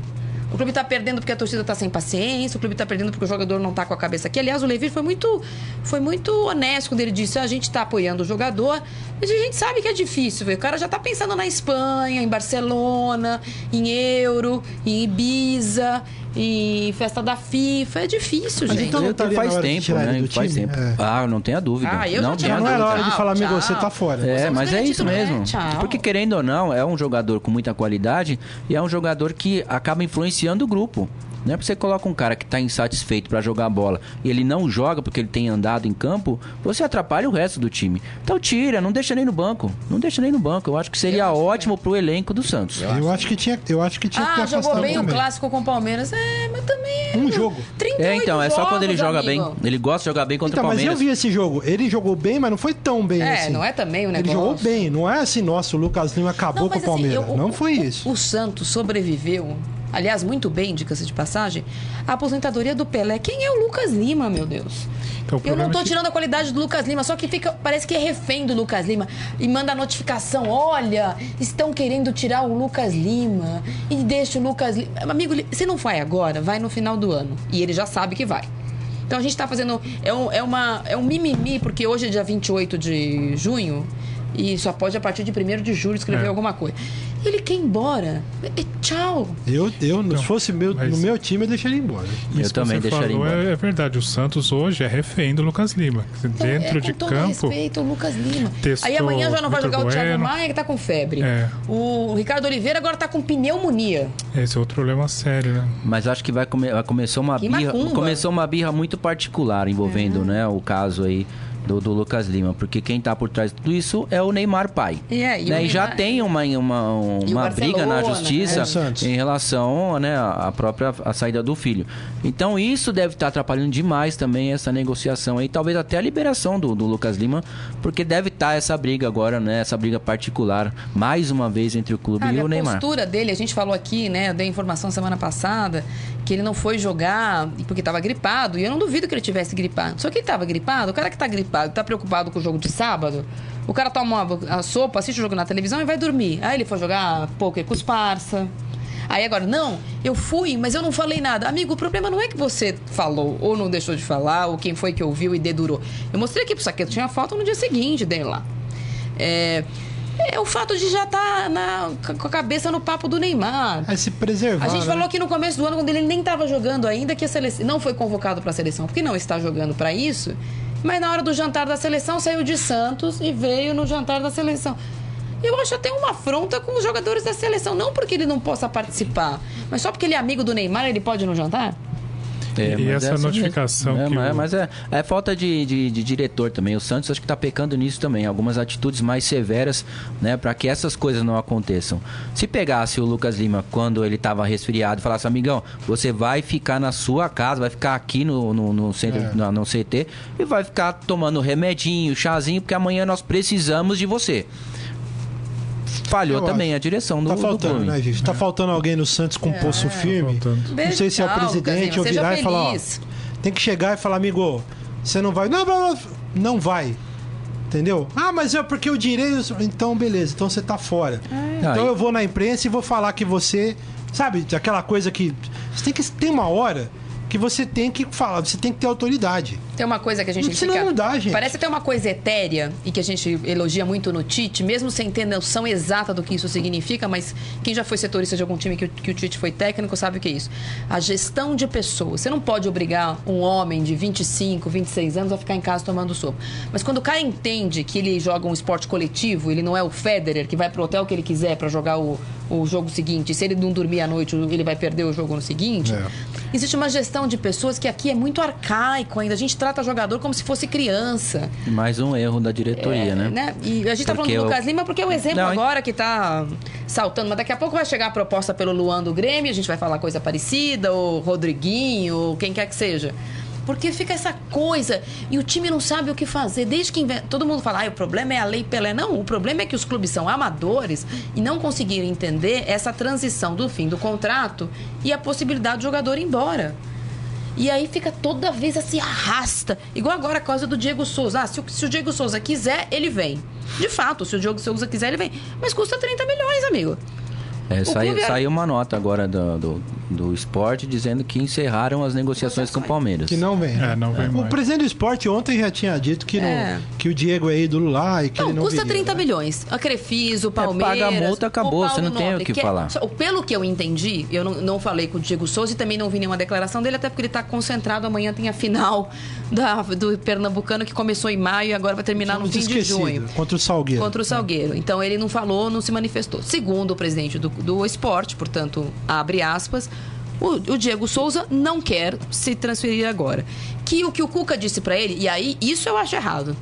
O clube tá perdendo porque a torcida tá sem paciência, o clube tá perdendo porque o jogador não tá com a cabeça aqui. Aliás, o Levi foi muito, foi muito honesto quando ele disse: "Ah, a gente tá apoiando o jogador, mas a gente sabe que é difícil, viu? O cara já tá pensando na Espanha, em Barcelona, em Euro, em Ibiza, em festa da FIFA. É difícil,
Mas
gente.
então não tá
faz tempo, né? Faz
time?
tempo.
É.
Ah, não tenha dúvida.
Ah, eu
não
tinha
não era
Tchau,
hora de falar, amigo, você tá fora.
É, mas é isso mesmo.
Tchau.
Porque querendo ou não, é um jogador com muita qualidade e é um jogador que acaba influenciando o grupo. Não é porque você coloca um cara que está insatisfeito para jogar bola e ele não joga porque ele tem andado em campo, você atrapalha o resto do time. Então tira, não deixa nem no banco. Não deixa nem no banco. Eu acho que seria ótimo pro elenco do Santos.
Eu acho que tinha, eu acho que tinha que ter
Ah, jogou
afastado
bem o
também.
clássico com o Palmeiras. É, mas também.
Um jogo.
38
É, então, é só quando ele joga bem.
amigo.
Ele gosta de jogar bem contra
Então,
o
mas eu
Palmeiras.
vi esse jogo. Ele jogou bem, mas não foi tão bem
É,
assim.
não é também o
Ele
negócio.
jogou bem, não é assim, nossa, o Lucas Lima acabou
Não,
com o
mas assim,
Palmeiras.
eu-
não foi
o-
isso.
O Santos sobreviveu, aliás, muito bem, dica-se de passagem, à aposentadoria do Pelé. Quem é o Lucas Lima, meu Deus?
Então,
Eu não tô
é
tirando a qualidade do Lucas Lima, só que fica, parece que é refém do Lucas Lima. E manda a notificação: olha, estão querendo tirar o Lucas Lima. E deixa o Lucas Lima. Amigo, se não vai agora, vai no final do ano. E ele já sabe que vai. Então a gente tá fazendo. É um, é uma, é um mimimi, porque hoje é dia 28 de junho. E só pode a partir de 1 de julho escrever
É.
alguma coisa. Ele quer ir embora. E tchau.
Eu, eu
Então,
se fosse meu,
mas-
no meu time, eu deixaria ele embora.
Eu
Isso que
também
você
deixaria
falou
embora.
é, é verdade. O Santos hoje é refém do Lucas Lima.
Então,
Dentro
é,
de
com todo
campo.
respeito, o Lucas Lima. Aí amanhã já não vai jogar o Thiago
Bueno.
Maia, que tá com febre.
É.
O Ricardo Oliveira agora tá com pneumonia.
Esse é outro problema sério, né?
Mas acho que vai, come, vai começar uma
Que
birra.
macumba.
Começou uma birra muito particular envolvendo, né, o caso aí do, do Lucas Lima, porque quem tá por trás de tudo isso é o Neymar pai.
E é, e
né, e já
Neymar-
tem uma, uma,
E
uma briga na
Barcelona,
justiça
né?
Em relação né, à própria à saída do filho. Então isso deve estar atrapalhando demais também essa negociação aí, talvez até a liberação do, do Lucas Lima, porque deve estar essa briga agora, né, essa briga particular, mais uma vez entre o clube
Sabe,
e o
a
Neymar.
postura dele, a gente falou aqui, né? Eu dei informação semana passada que ele não foi jogar porque estava gripado. E eu não duvido que ele tivesse gripado. Só que ele estava gripado, o cara que está gripado, está preocupado com o jogo de sábado, o cara toma uma, a sopa, assiste o jogo na televisão e vai dormir. Aí ele foi jogar poker com os parça. Aí agora, não, eu fui, mas eu não falei nada. Amigo, o problema não é que você falou ou não deixou de falar, ou quem foi que ouviu e dedurou. Eu mostrei aqui pro Saqueto, tinha foto no dia seguinte dele lá. É, é o fato de já estar com a cabeça no papo do Neymar.
É se preservar.
A gente
né?
falou aqui no começo do ano, quando ele nem estava jogando ainda, que a seleção não foi convocado para a seleção, porque não está jogando para isso. Mas na hora do jantar da seleção, saiu de Santos e veio no jantar da seleção. Eu acho até uma afronta com os jogadores da seleção. Não porque ele não possa participar, mas só porque ele é amigo do Neymar, ele pode ir no jantar?
É,
E
mas
essa
é assim
notificação.
É,
que
mas,
o-
mas é, é falta de, de, de diretor também. O Santos acho que está pecando nisso também. Algumas atitudes mais severas, né, para que essas coisas não aconteçam. Se pegasse o Lucas Lima quando ele estava resfriado e falasse, amigão, você vai ficar na sua casa, vai ficar aqui no, no, no centro,
É.
no, no CT e vai ficar tomando remedinho, chazinho, porque amanhã nós precisamos de você. Falhou
Eu
também
acho.
a direção do,
Tá
do
faltando,
clube.
né, gente? Tá faltando alguém no Santos com pulso firme.
faltando.
Não sei se é o presidente ou virar
seja
e falar, ó,
feliz.
tem que chegar e falar, amigo, você não vai. Não, não, não, não vai. Entendeu? Ah, mas é porque eu direi. Então, beleza, então você tá fora. Então
Aí-
eu vou na imprensa e vou falar que você. Sabe, aquela coisa que. Você tem que. Tem uma hora que você tem que falar, você tem que ter autoridade.
Tem uma coisa que a gente
Não,
fica...
não dá, gente.
Parece até uma coisa etérea e que a gente elogia muito no Tite, mesmo sem ter noção exata do que isso significa, mas quem já foi setorista de algum time que, o- que o Tite foi técnico sabe o que é isso. A gestão de pessoas. Você não pode obrigar um homem de 25, 26 anos a ficar em casa tomando sopa. Mas quando o cara entende que ele joga um esporte coletivo, ele não é o Federer que vai pro hotel que ele quiser para jogar o, o jogo seguinte. Se ele não dormir à noite, ele vai perder o jogo no seguinte.
É.
Existe uma gestão de pessoas que aqui é muito arcaico ainda. A gente trata jogador como se fosse criança.
Mais um erro da diretoria,
É,
né?
E a gente tá
Porque
falando do
eu-
Lucas Lima porque é o exemplo
Não,
agora que tá saltando. Mas daqui a pouco vai chegar a proposta pelo Luan do Grêmio, a gente vai falar coisa parecida, ou Rodriguinho, ou quem quer que seja. Porque fica essa coisa e o time não sabe o que fazer. Desde que todo mundo fala, ah, o problema é a lei Pelé. Não, o problema é que os clubes são amadores e não conseguiram entender essa transição do fim do contrato e a possibilidade do jogador ir embora. E aí fica toda vez assim, arrasta. Igual agora a causa do Diego Souza. Ah, se se o Diego Souza quiser, ele vem. De fato, se o Diego Souza quiser, ele vem. Mas custa 30 milhões, amigo.
É,
O clube é-
saiu uma nota agora do, do, do esporte dizendo que encerraram as negociações com o Palmeiras.
Que não vem. né?
É, não vem
O
mais.
presidente do esporte ontem já tinha dito que, não-
É.
que o Diego é ídolo lá e que
Não,
ele não
custa
viria,
30
né?
milhões. A Crefis, o Palmeiras.
paga a multa, acabou, você não tem o que
é-
falar.
pelo que eu entendi, eu não, não falei com o Diego Souza e também não vi nenhuma declaração dele, até porque ele está concentrado. Amanhã tem a final da- do Pernambucano que começou em maio e agora vai terminar no fim de junho.
Contra o Salgueiro.
Contra o Salgueiro. Então ele não falou, não se manifestou. Segundo o presidente do, do esporte, portanto, abre aspas, o, o Diego Souza não quer se transferir agora. Que o que o Cuca disse pra ele, e aí isso eu acho errado.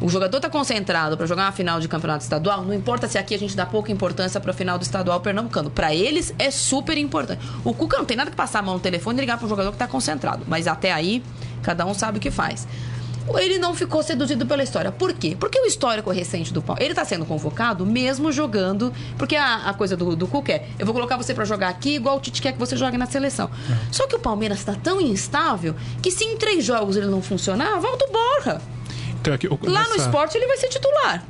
O jogador tá concentrado pra jogar uma final de campeonato estadual, não importa se aqui a gente dá pouca importância pra final do estadual pernambucano. Pra eles é super importante. O Cuca não tem nada que passar a mão no telefone e ligar para um jogador que tá concentrado, mas até aí cada um sabe o que faz. Ele não ficou seduzido pela história. Por quê? Porque o histórico recente do Palmeiras. Ele tá sendo convocado mesmo jogando. Porque a, a coisa do, do Cuca é: eu vou colocar você pra jogar aqui igual o Tite quer que você jogue na seleção. Só que o Palmeiras tá tão instável que se em três jogos ele não funcionar, volta o Borra.
Então, aqui, o-
Lá no
nessa-
esporte ele vai ser titular.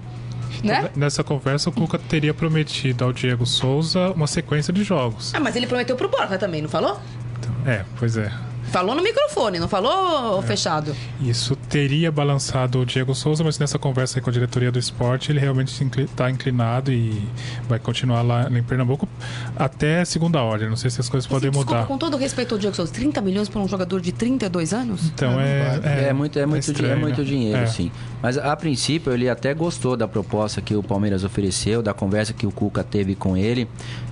Né?
Nessa conversa, o Cuca teria prometido ao Diego Souza uma sequência de jogos.
Ah, mas ele prometeu pro Borja também, não falou?
Então, é, pois é.
Falou no microfone, não falou fechado.
Isso teria balançado o Diego Souza, mas nessa conversa aí com a diretoria do esporte, ele realmente está inclinado e vai continuar lá em Pernambuco até segunda ordem. Não sei se as coisas podem
Desculpa,
mudar.
com todo respeito ao Diego Souza, 30 milhões para um jogador de 32 anos?
Então
É,
é,
É, muito, é muito,
estranho,
é muito
né?
dinheiro,
É.
sim. Mas a princípio ele até gostou da proposta que o Palmeiras ofereceu, da conversa que o Cuca teve com ele.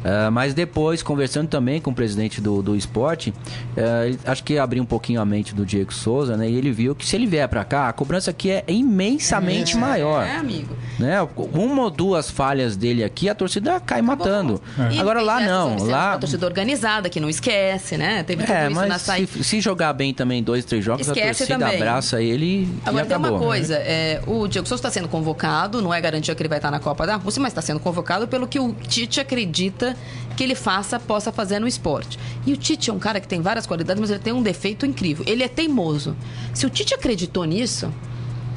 Ah, mas depois, conversando também com o presidente do, do esporte, ele- acho que abriu um pouquinho a mente do Diego Souza, né? E ele viu que se ele vier pra cá, a cobrança aqui é imensamente maior.
É, amigo.
Né? Uma ou duas falhas dele aqui, a torcida cai matando.
E
Agora
tem
lá não, lá
Uma torcida organizada, que não esquece, né? Teve tudo
é, mas
saída.
se, se jogar bem também dois, três jogos,
Esquece
a torcida
também.
abraça ele
Agora
e
tem
acabou.
uma coisa, é, o Diego Souza está sendo convocado, não é garantia que ele vai estar na Copa da Rússia, mas está sendo convocado pelo que o Tite acredita que ele faça, possa fazer no esporte. E o Tite é um cara que tem várias qualidades, mas ele tem um defeito incrível. Ele é teimoso. Se o Tite acreditou nisso,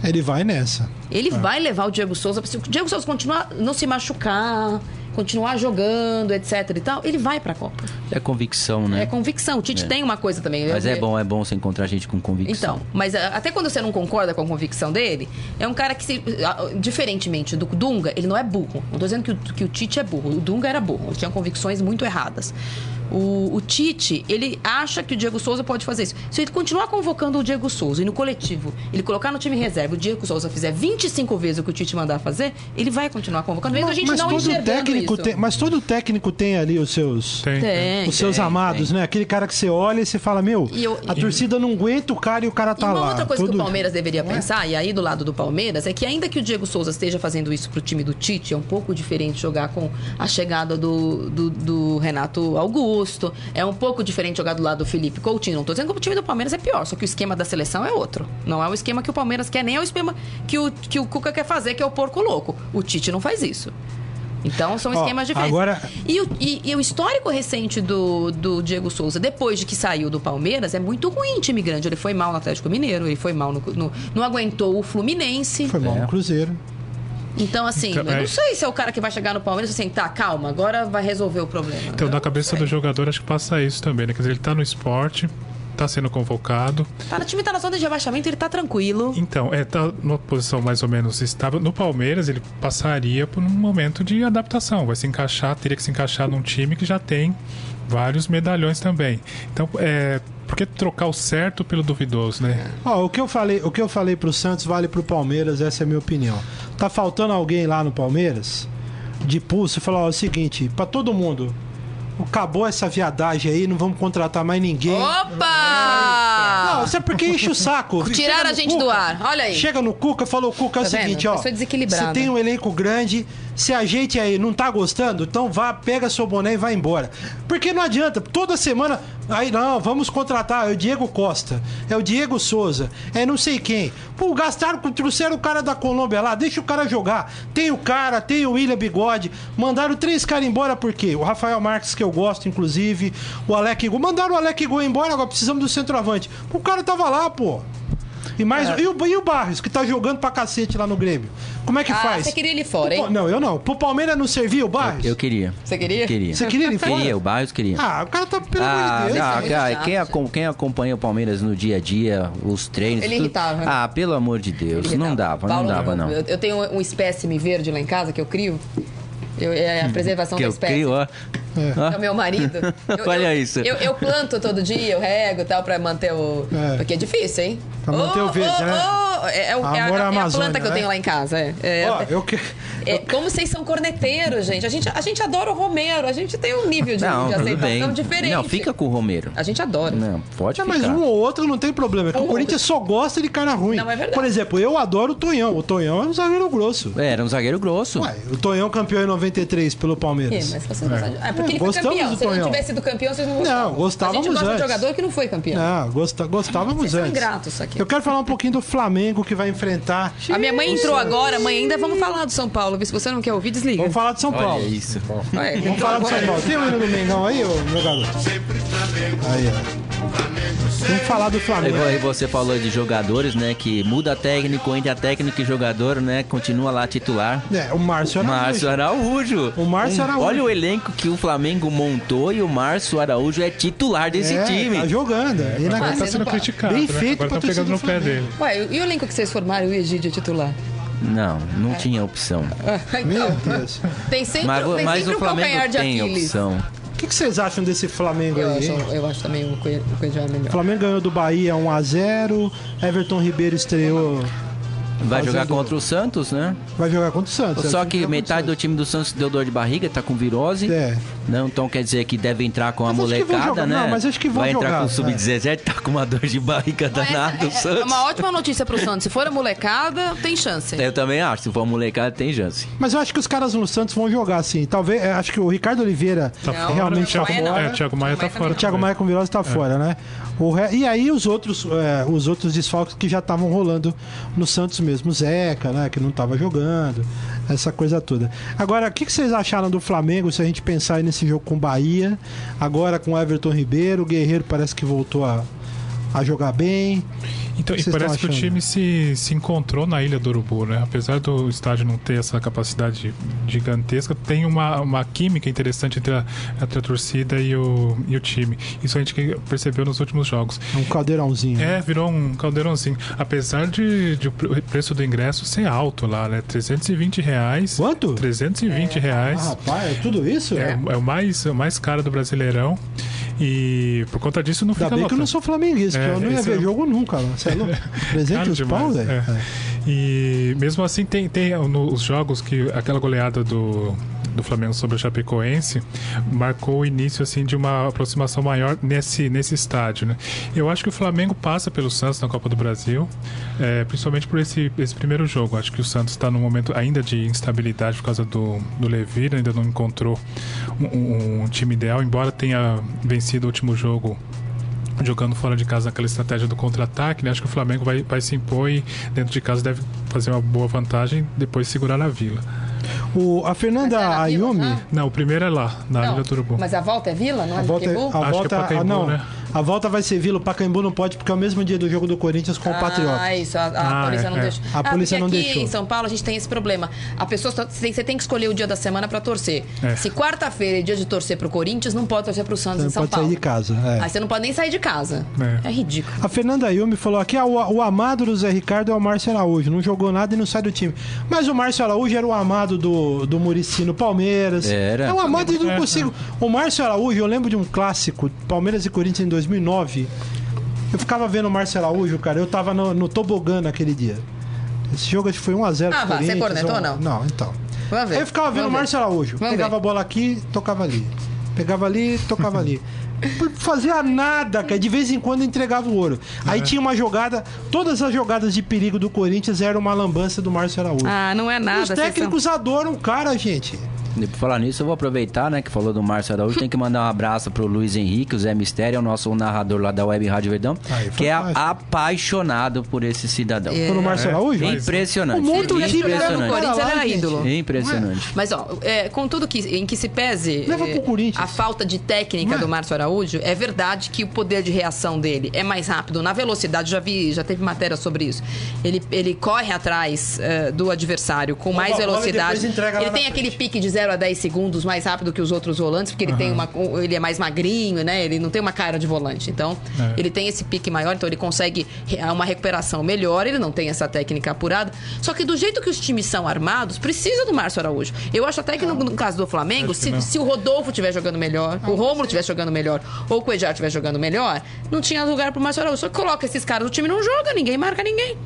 Ele vai nessa.
ele vai levar o Diego Souza. Se o Diego Souza continuar, não se machucar, continuar jogando, etc e tal, ele vai pra Copa.
É convicção, né?
É convicção. O Tite tem uma coisa também.
Mas
Eu-
é bom, é bom você encontrar gente com convicção.
então, mas ah, até quando você não concorda com a convicção dele, é um cara que, se, ah, diferentemente do Dunga, ele não é burro. Não tô dizendo que o, que o Tite é burro. O Dunga era burro. Ele tinha convicções muito erradas. O, o Tite, ele acha que o Diego Souza pode fazer isso. Se ele continuar convocando o Diego Souza e no coletivo, ele colocar no time reserva, o Diego Souza fizer 25 vezes o que o Tite mandar fazer, ele vai continuar convocando. Mesmo a gente não
todo técnico
isso.
tem, mas todo técnico tem ali os seus
Tem,
Tem,
os seus
tem,
amados, né? Aquele cara que você olha e você fala, meu,
E eu-
a torcida não aguenta o cara e o cara tá
e uma
lá.
outra coisa
todo-
que o Palmeiras deveria
é?
pensar, e aí do lado do Palmeiras, é que ainda que o Diego Souza esteja fazendo isso pro time do Tite, é um pouco diferente jogar com a chegada do, do, do Renato Augusto, é um pouco diferente jogar do lado do Felipe Coutinho. Não tô dizendo que o time do Palmeiras é pior, só que o esquema da seleção é outro. Não é o esquema que o Palmeiras quer, nem é o esquema que o, que o Cuca quer fazer, que é o porco louco. O Tite não faz isso. Então são esquemas diferentes.
agora-
E, o, e- e o histórico recente do, do Diego Souza, depois de que saiu do Palmeiras, é muito ruim time grande. Ele foi mal no Atlético Mineiro, ele foi mal no. no- não aguentou o Fluminense.
Foi mal
É.
no Cruzeiro.
Então, assim,
Então,
eu
é.
não sei se é o cara que vai chegar no Palmeiras e assim, tá, calma, agora vai resolver o problema.
Então, na cabeça
sei.
do jogador, acho que passa isso também, né? Quer dizer, ele tá no esporte, tá sendo convocado.
Tá, o time tá na zona de rebaixamento, ele tá tranquilo.
Então, é, tá numa posição mais ou menos estável. No Palmeiras, ele passaria por um momento de adaptação. Vai se encaixar, teria que se encaixar num time que já tem vários medalhões também. Então, é. Por que trocar o certo pelo duvidoso, né?
Ó, o que eu falei, o que eu falei pro Santos vale pro Palmeiras, essa é a minha opinião. Tá faltando alguém lá no Palmeiras de pulso e falar ó, é o seguinte, pra todo mundo, acabou essa viadagem aí, não vamos contratar mais ninguém.
Opa!
Não, isso é porque enche o saco. [LAUGHS]
Tiraram a gente
Cuca,
do ar, olha aí.
Chega no Cuca, falou, Cuca, é o
Tá vendo?
seguinte, ó.
Pessoa desequilibrada.
Você tem um elenco grande, se a gente aí não tá gostando, então vá, pega seu boné e vai embora. Porque não adianta, toda semana, aí não, vamos contratar, é o Diego Costa, é o Diego Souza, é não sei quem. Pô, gastaram, trouxeram o cara da Colômbia lá, deixa o cara jogar. Tem o cara, tem o William Bigode, mandaram três caras embora por quê? O Rafael Marques, que eu gosto, inclusive, o Alec Gol, mandaram o Alec Gol embora, agora precisamos do centroavante. O cara tava lá, pô. E, mais, e, o, e o Barros, que tá jogando pra cacete lá no Grêmio? Como é que
Ah,
faz?
você queria ele fora, hein?
Não, eu não. Pro Palmeiras não servia o Barros?
Eu queria.
Você queria?
Queria.
Você queria ele fora?
Queria, o Barros queria.
Ah, o cara tá, pelo
Ah,
amor de Deus.
não,
é muito
cara, quem, acom- quem acompanha o Palmeiras no dia a dia, os treinos.
Ele
tudo-
irritava?
Ah, pelo amor de Deus, não dava, não dava, não.
Eu, eu tenho um espécime verde lá em casa que eu crio. Eu- é a preservação
Que
da
eu
espécie.
crio, ó.
É o meu marido. [LAUGHS] Eu-
Olha
eu-
isso.
Eu, eu planto todo dia, eu rego e tal, pra manter o.
É.
Porque é difícil, hein?
Pra manter o verde, né?
oh, é, é o- é a,
Amor
é a
Amazônia,
planta que eu
né?
tenho lá em casa. É, é,
Ó, eu que...
é, como vocês são corneteiros, gente. A, gente. a gente adora o Romero, a gente tem um nível de,
Não,
de aceitação
bem.
diferente.
Não, fica com o Romero.
A gente adora.
Não, pode
É, mas
ficar.
um ou outro não tem problema. É que o Corinthians só gosta de cara ruim.
Não, é verdade.
Por exemplo, eu adoro o Tonhão. O Tonhão é um zagueiro grosso.
É, Era um zagueiro grosso.
Ué, o Tonhão campeão em 93 pelo
É,
Palmeiras.
mas você não gosta de- Ah, porque ele foi
Gostamos
campeão.
do
Se ele não tivesse sido campeão, vocês não
Não,
gostavam.
gostávamos
A gente gosta
antes.
de jogador que não foi campeão.
Não, gosta, gostávamos
Vocês são
antes.
ingratos isso aqui.
Eu quero falar um pouquinho do Flamengo que vai enfrentar.
A minha mãe entrou agora, mãe, ainda vamos falar do São Paulo. Viu? Se você não quer ouvir, desliga.
Vamos falar de São Paulo.
Olha isso.
Ué,
Vamos
entrou
falar do São. Paulo. Tem o hino do Mengão aí, ô, meu garoto? Aí, ó. Vamos falar do Flamengo.
aí você falou de jogadores, né? Que muda técnico, entra técnico e jogador, né? Continua lá titular.
É, o Márcio Araújo.
Márcio Araújo.
O Márcio
Um-
Araújo.
Olha o elenco que o Flamengo montou e o Márcio Araújo é titular desse
é,
time.
Tá jogando. É
Agora
inacreditável.
tá sendo criticado,
Bem
né?
feito
Agora
pra
tá pegando no pé dele.
Ué, e o elenco que vocês formaram, o Egídio é titular?
Não, não tinha opção. [LAUGHS]
Meu
Então,
Deus.
tem sempre,
Mas,
tem
mas
sempre
o
um
Flamengo
de
tem
Aquiles.
opção.
O que, que vocês acham desse Flamengo
Eu
aí?
acho, eu acho também o Coelho o é
O
melhor.
Flamengo ganhou do Bahia 1x0. Everton Ribeiro estreou.
Vai jogar contra o Santos, né?
Vai jogar contra o Santos. é
Só
o time
que metade do time do Santos deu dor de barriga, tá com virose.
É.
Não, então quer dizer que deve entrar com a
Mas vão
molecada, né?
Não, mas acho que vão
Vai entrar
jogar,
com o
é.
Sub-17, tá com uma dor de barriga danada o
É
Santos.
uma ótima notícia pro Santos. Se for a molecada, tem chance.
Eu também acho, se for molecada, tem chance.
Mas eu acho que os caras no Santos vão jogar assim. Talvez, é, acho que o Ricardo Oliveira
Tá
Não,
fora.
realmente tá
Thiago Maia não.
fora.
É, Thiago Maia tá fora.
O Thiago. Maia com virose tá fora, né? O re- E aí os outros, é, os outros desfalques que já estavam rolando no Santos mesmo. O Zeca, né? Que não tava jogando. Essa coisa toda. Agora, o que, vocês acharam do Flamengo se a gente pensar nesse jogo com Bahia? Agora com Everton Ribeiro. O Guerreiro parece que voltou a, a jogar bem.
Então, e parece que o time se, se encontrou na Ilha do Urubu, né? Apesar do estádio não ter essa capacidade gigantesca, tem uma, uma química interessante entre a, entre a torcida e o, e o time. Isso a gente percebeu nos últimos jogos.
É um caldeirãozinho.
É, virou um caldeirãozinho. Apesar de, de o pre- preço do ingresso ser alto lá, né? 320 reais.
Quanto?
320
Ah,
reais.
rapaz, é tudo isso?
É, é o mais, é o mais caro do Brasileirão. E por conta disso não
Ainda
fica
bem que eu não sou flamenguista,
É,
eu não ia ver
é-
jogo nunca. Lá. Você é louco? [LAUGHS] 300
Caro
pau,
demais,
velho?
é. E mesmo assim tem, tem nos jogos que aquela goleada do, do Flamengo sobre o Chapecoense marcou o início assim de uma aproximação maior nesse, nesse estádio. Né? Eu acho que o Flamengo passa pelo Santos na Copa do Brasil, é, principalmente por esse, esse primeiro jogo. Acho que o Santos está num momento ainda de instabilidade por causa do, do Levir, ainda não encontrou um, um- um time ideal, embora tenha vencido o último jogo jogando fora de casa naquela estratégia do contra-ataque, né? Acho que o Flamengo vai, vai se impor e dentro de casa deve fazer uma boa vantagem, depois segurar na Vila.
O, a Fernanda
é na Vila,
Ayumi.
tá?
Não, o primeiro é lá, na
Não,
Ilha do Urubu.
Mas a volta é Vila, não é
A volta,
Pacaembu?
a
Acho que é
volta,
Pacaembu,
ah, não,
né?
A volta vai ser Vila, o Pacaembu não pode porque é o mesmo dia do jogo do Corinthians com o Patriota.
Ah, isso, a, a
Ah,
polícia
é,
não
é.
deixou.
A
ah,
polícia não
aqui
deixou.
em São Paulo a gente tem esse problema. A pessoa só- você tem, você tem que escolher o dia da semana pra torcer.
É.
Se quarta-feira é dia de torcer pro Corinthians, não pode torcer pro Santos
Você
em
não
São
pode
Paulo.
sair de casa. é.
Aí você não pode nem sair de casa.
É.
É, ridículo.
A Fernanda Ayumi falou aqui: ah, o, o amado do Zé Ricardo é o Márcio Araújo. Não jogou nada e não sai do time. Mas o Márcio Araújo era o amado do, do Murici no Palmeiras.
Era.
É o amado e não
É.
consigo. O Márcio Araújo, eu lembro de um clássico, Palmeiras e Corinthians em 2009. Eu ficava vendo o Márcio Araújo, cara. Eu tava no, no tobogã naquele dia. Esse jogo acho que foi 1x0
Ah, vá, você cornetou ou não?
Não, então.
Vamos ver.
Aí eu ficava vendo o. Márcio Araújo.
Vamos
Pegava
ver.
a bola aqui, tocava ali. Pegava ali, tocava ali. Não fazia nada, cara. De vez em quando entregava o ouro. Aí
É.
tinha uma jogada. Todas as jogadas de perigo do Corinthians eram uma lambança do Márcio Araújo.
Ah, não é nada.
Os
vocês são-
técnicos adoram o cara, gente.
E por falar nisso, eu vou aproveitar, né, que falou do Márcio Araújo, tem que mandar um abraço pro Luiz Henrique, o Zé Mistério, é o nosso narrador lá da Web Rádio Verdão,
Aí,
que é
fantástico.
apaixonado por esse cidadão.
É.
Pelo Márcio Araújo?
Impressionante.
Jogava no
leva o cara
Corinthians,
lá,
ele era
gente.
ídolo.
Impressionante.
Mas, ó, é, contudo que, em que se pese
Leva
é,
pro Corinthians.
a falta de técnica
é?
do Márcio Araújo, é verdade que o poder de reação dele é mais rápido. Na velocidade, já vi, já teve matéria sobre isso. Ele, ele corre atrás é, do adversário com mais velocidade. Ele tem aquele
frente.
pique de 0 a 10 segundos mais rápido que os outros volantes, porque ele tem uma. Ele é mais magrinho, né? Ele não tem uma cara de volante. Então,
É.
ele tem esse pique maior, então ele consegue uma recuperação melhor, ele não tem essa técnica apurada. Só que do jeito que os times são armados, precisa do Márcio Araújo. Eu acho até que no, no caso do Flamengo, se, se o Rodolfo estiver jogando melhor, o Rômulo estiver jogando melhor, ou o Cuejar estiver jogando melhor, não tinha lugar pro Márcio Araújo. Só que coloca esses caras, o time não joga, ninguém marca ninguém.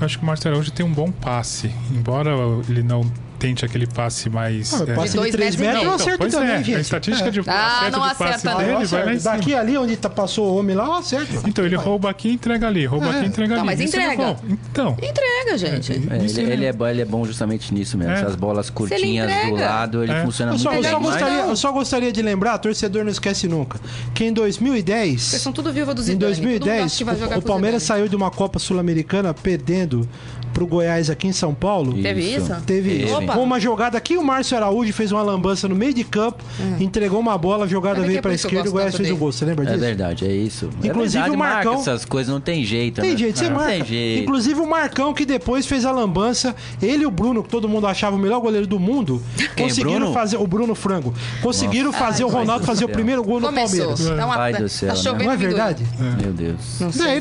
Eu acho que o Márcio Araújo tem um bom passe. Embora ele não tente aquele passe mais.
Ah,
é,
passe de
dois
3
metros e
metros eu
meio.
acerto
pois
também,
é,
gente.
a estatística de
Ah,
acerto de passe
acerta, não.
dele vai lá em
acerto. Daqui
cima.
ali onde tá, passou o homem lá, eu acerto.
Então ele rouba aqui e entrega ali, rouba
É.
aqui e entrega
Tá,
ali.
mas
Isso
entrega.
Então.
Entrega, gente.
É, ele, ele é bom, ele é bom justamente nisso mesmo.
É.
Essas bolas curtinhas do lado, ele
É.
funciona
Eu só,
muito
eu, só gostaria, eu só gostaria de lembrar, torcedor não esquece nunca, que em 2010,
Vocês são tudo viva do
em
Zidane. todo mundo acha
2010,
que vai jogar
o, Palmeiras saiu de uma Copa Sul-Americana perdendo pro Goiás aqui em São Paulo.
Isso.
Teve isso?
Teve.
Opa.
com uma jogada aqui, o Márcio Araújo fez uma lambança no meio de campo, entregou uma bola, a jogada veio
é
pra
isso
esquerda e o Goiás fez o gol. Você lembra
É
disso?
verdade, é isso.
Inclusive,
é verdade,
o Marcão-
marca essas coisas, não tem jeito.
Tem
né?
jeito, você
não
marca.
tem jeito.
Inclusive o Marcão, que depois fez a lambança, ele e o Bruno, que todo mundo achava o melhor goleiro do mundo,
Quem,
conseguiram
Bruno?
fazer. O Bruno Frango. Conseguiram fazer o Ronaldo fazer o
céu.
primeiro gol no
Começou.
Palmeiras.
Tá uma,
Pai do céu,
tá
né?
chovendo
Não é verdade?
Meu Deus.
Não.
É.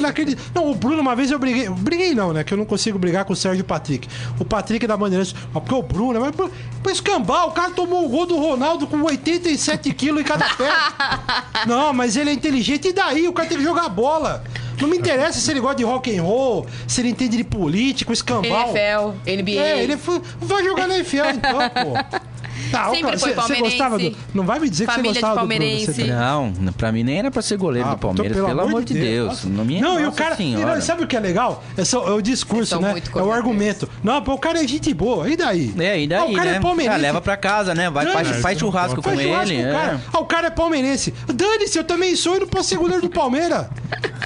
Não, o Bruno, uma vez eu briguei. Briguei não, né? Que eu não consigo brigar com o Sérgio Patrick. O Patrick da Bandeirantes. Ah, porque o Bruno, mas pra- pra escambar, o cara tomou o gol do Ronaldo com 87 quilos em cada pé. [LAUGHS] não, mas ele é inteligente. E daí? O cara tem que jogar bola. Não me interessa se ele gosta de rock and roll, se ele entende de político, escambau.
NFL, NBA.
É, ele foi, vai jogar na NFL então, pô. [LAUGHS] Tá,
Sempre
cara,
foi
você gostava do.
palmeirense.
Não vai me dizer que você
de
gostava do Bruno.
palmeirense.
você-
Não, pra mim nem era pra ser goleiro
Ah,
do Palmeiras,
então,
pelo, amor de Deus.
Nossa.
Não, minha
Não, e o cara.
senhora.
e sabe o que é legal? É, só, é o discurso, né? É o argumento. Não, pô, o cara é gente boa. E daí?
É, e daí,
Ah, o cara
né?
é palmeirense.
Ah, leva pra casa, né? Vai,
Não,
faz,
é,
faz churrasco
pode.
com
Faz churrasco
ele.
com o
é.
cara. Ah, o cara é palmeirense. Dane-se, eu também sou e não posso ser goleiro do Palmeiras.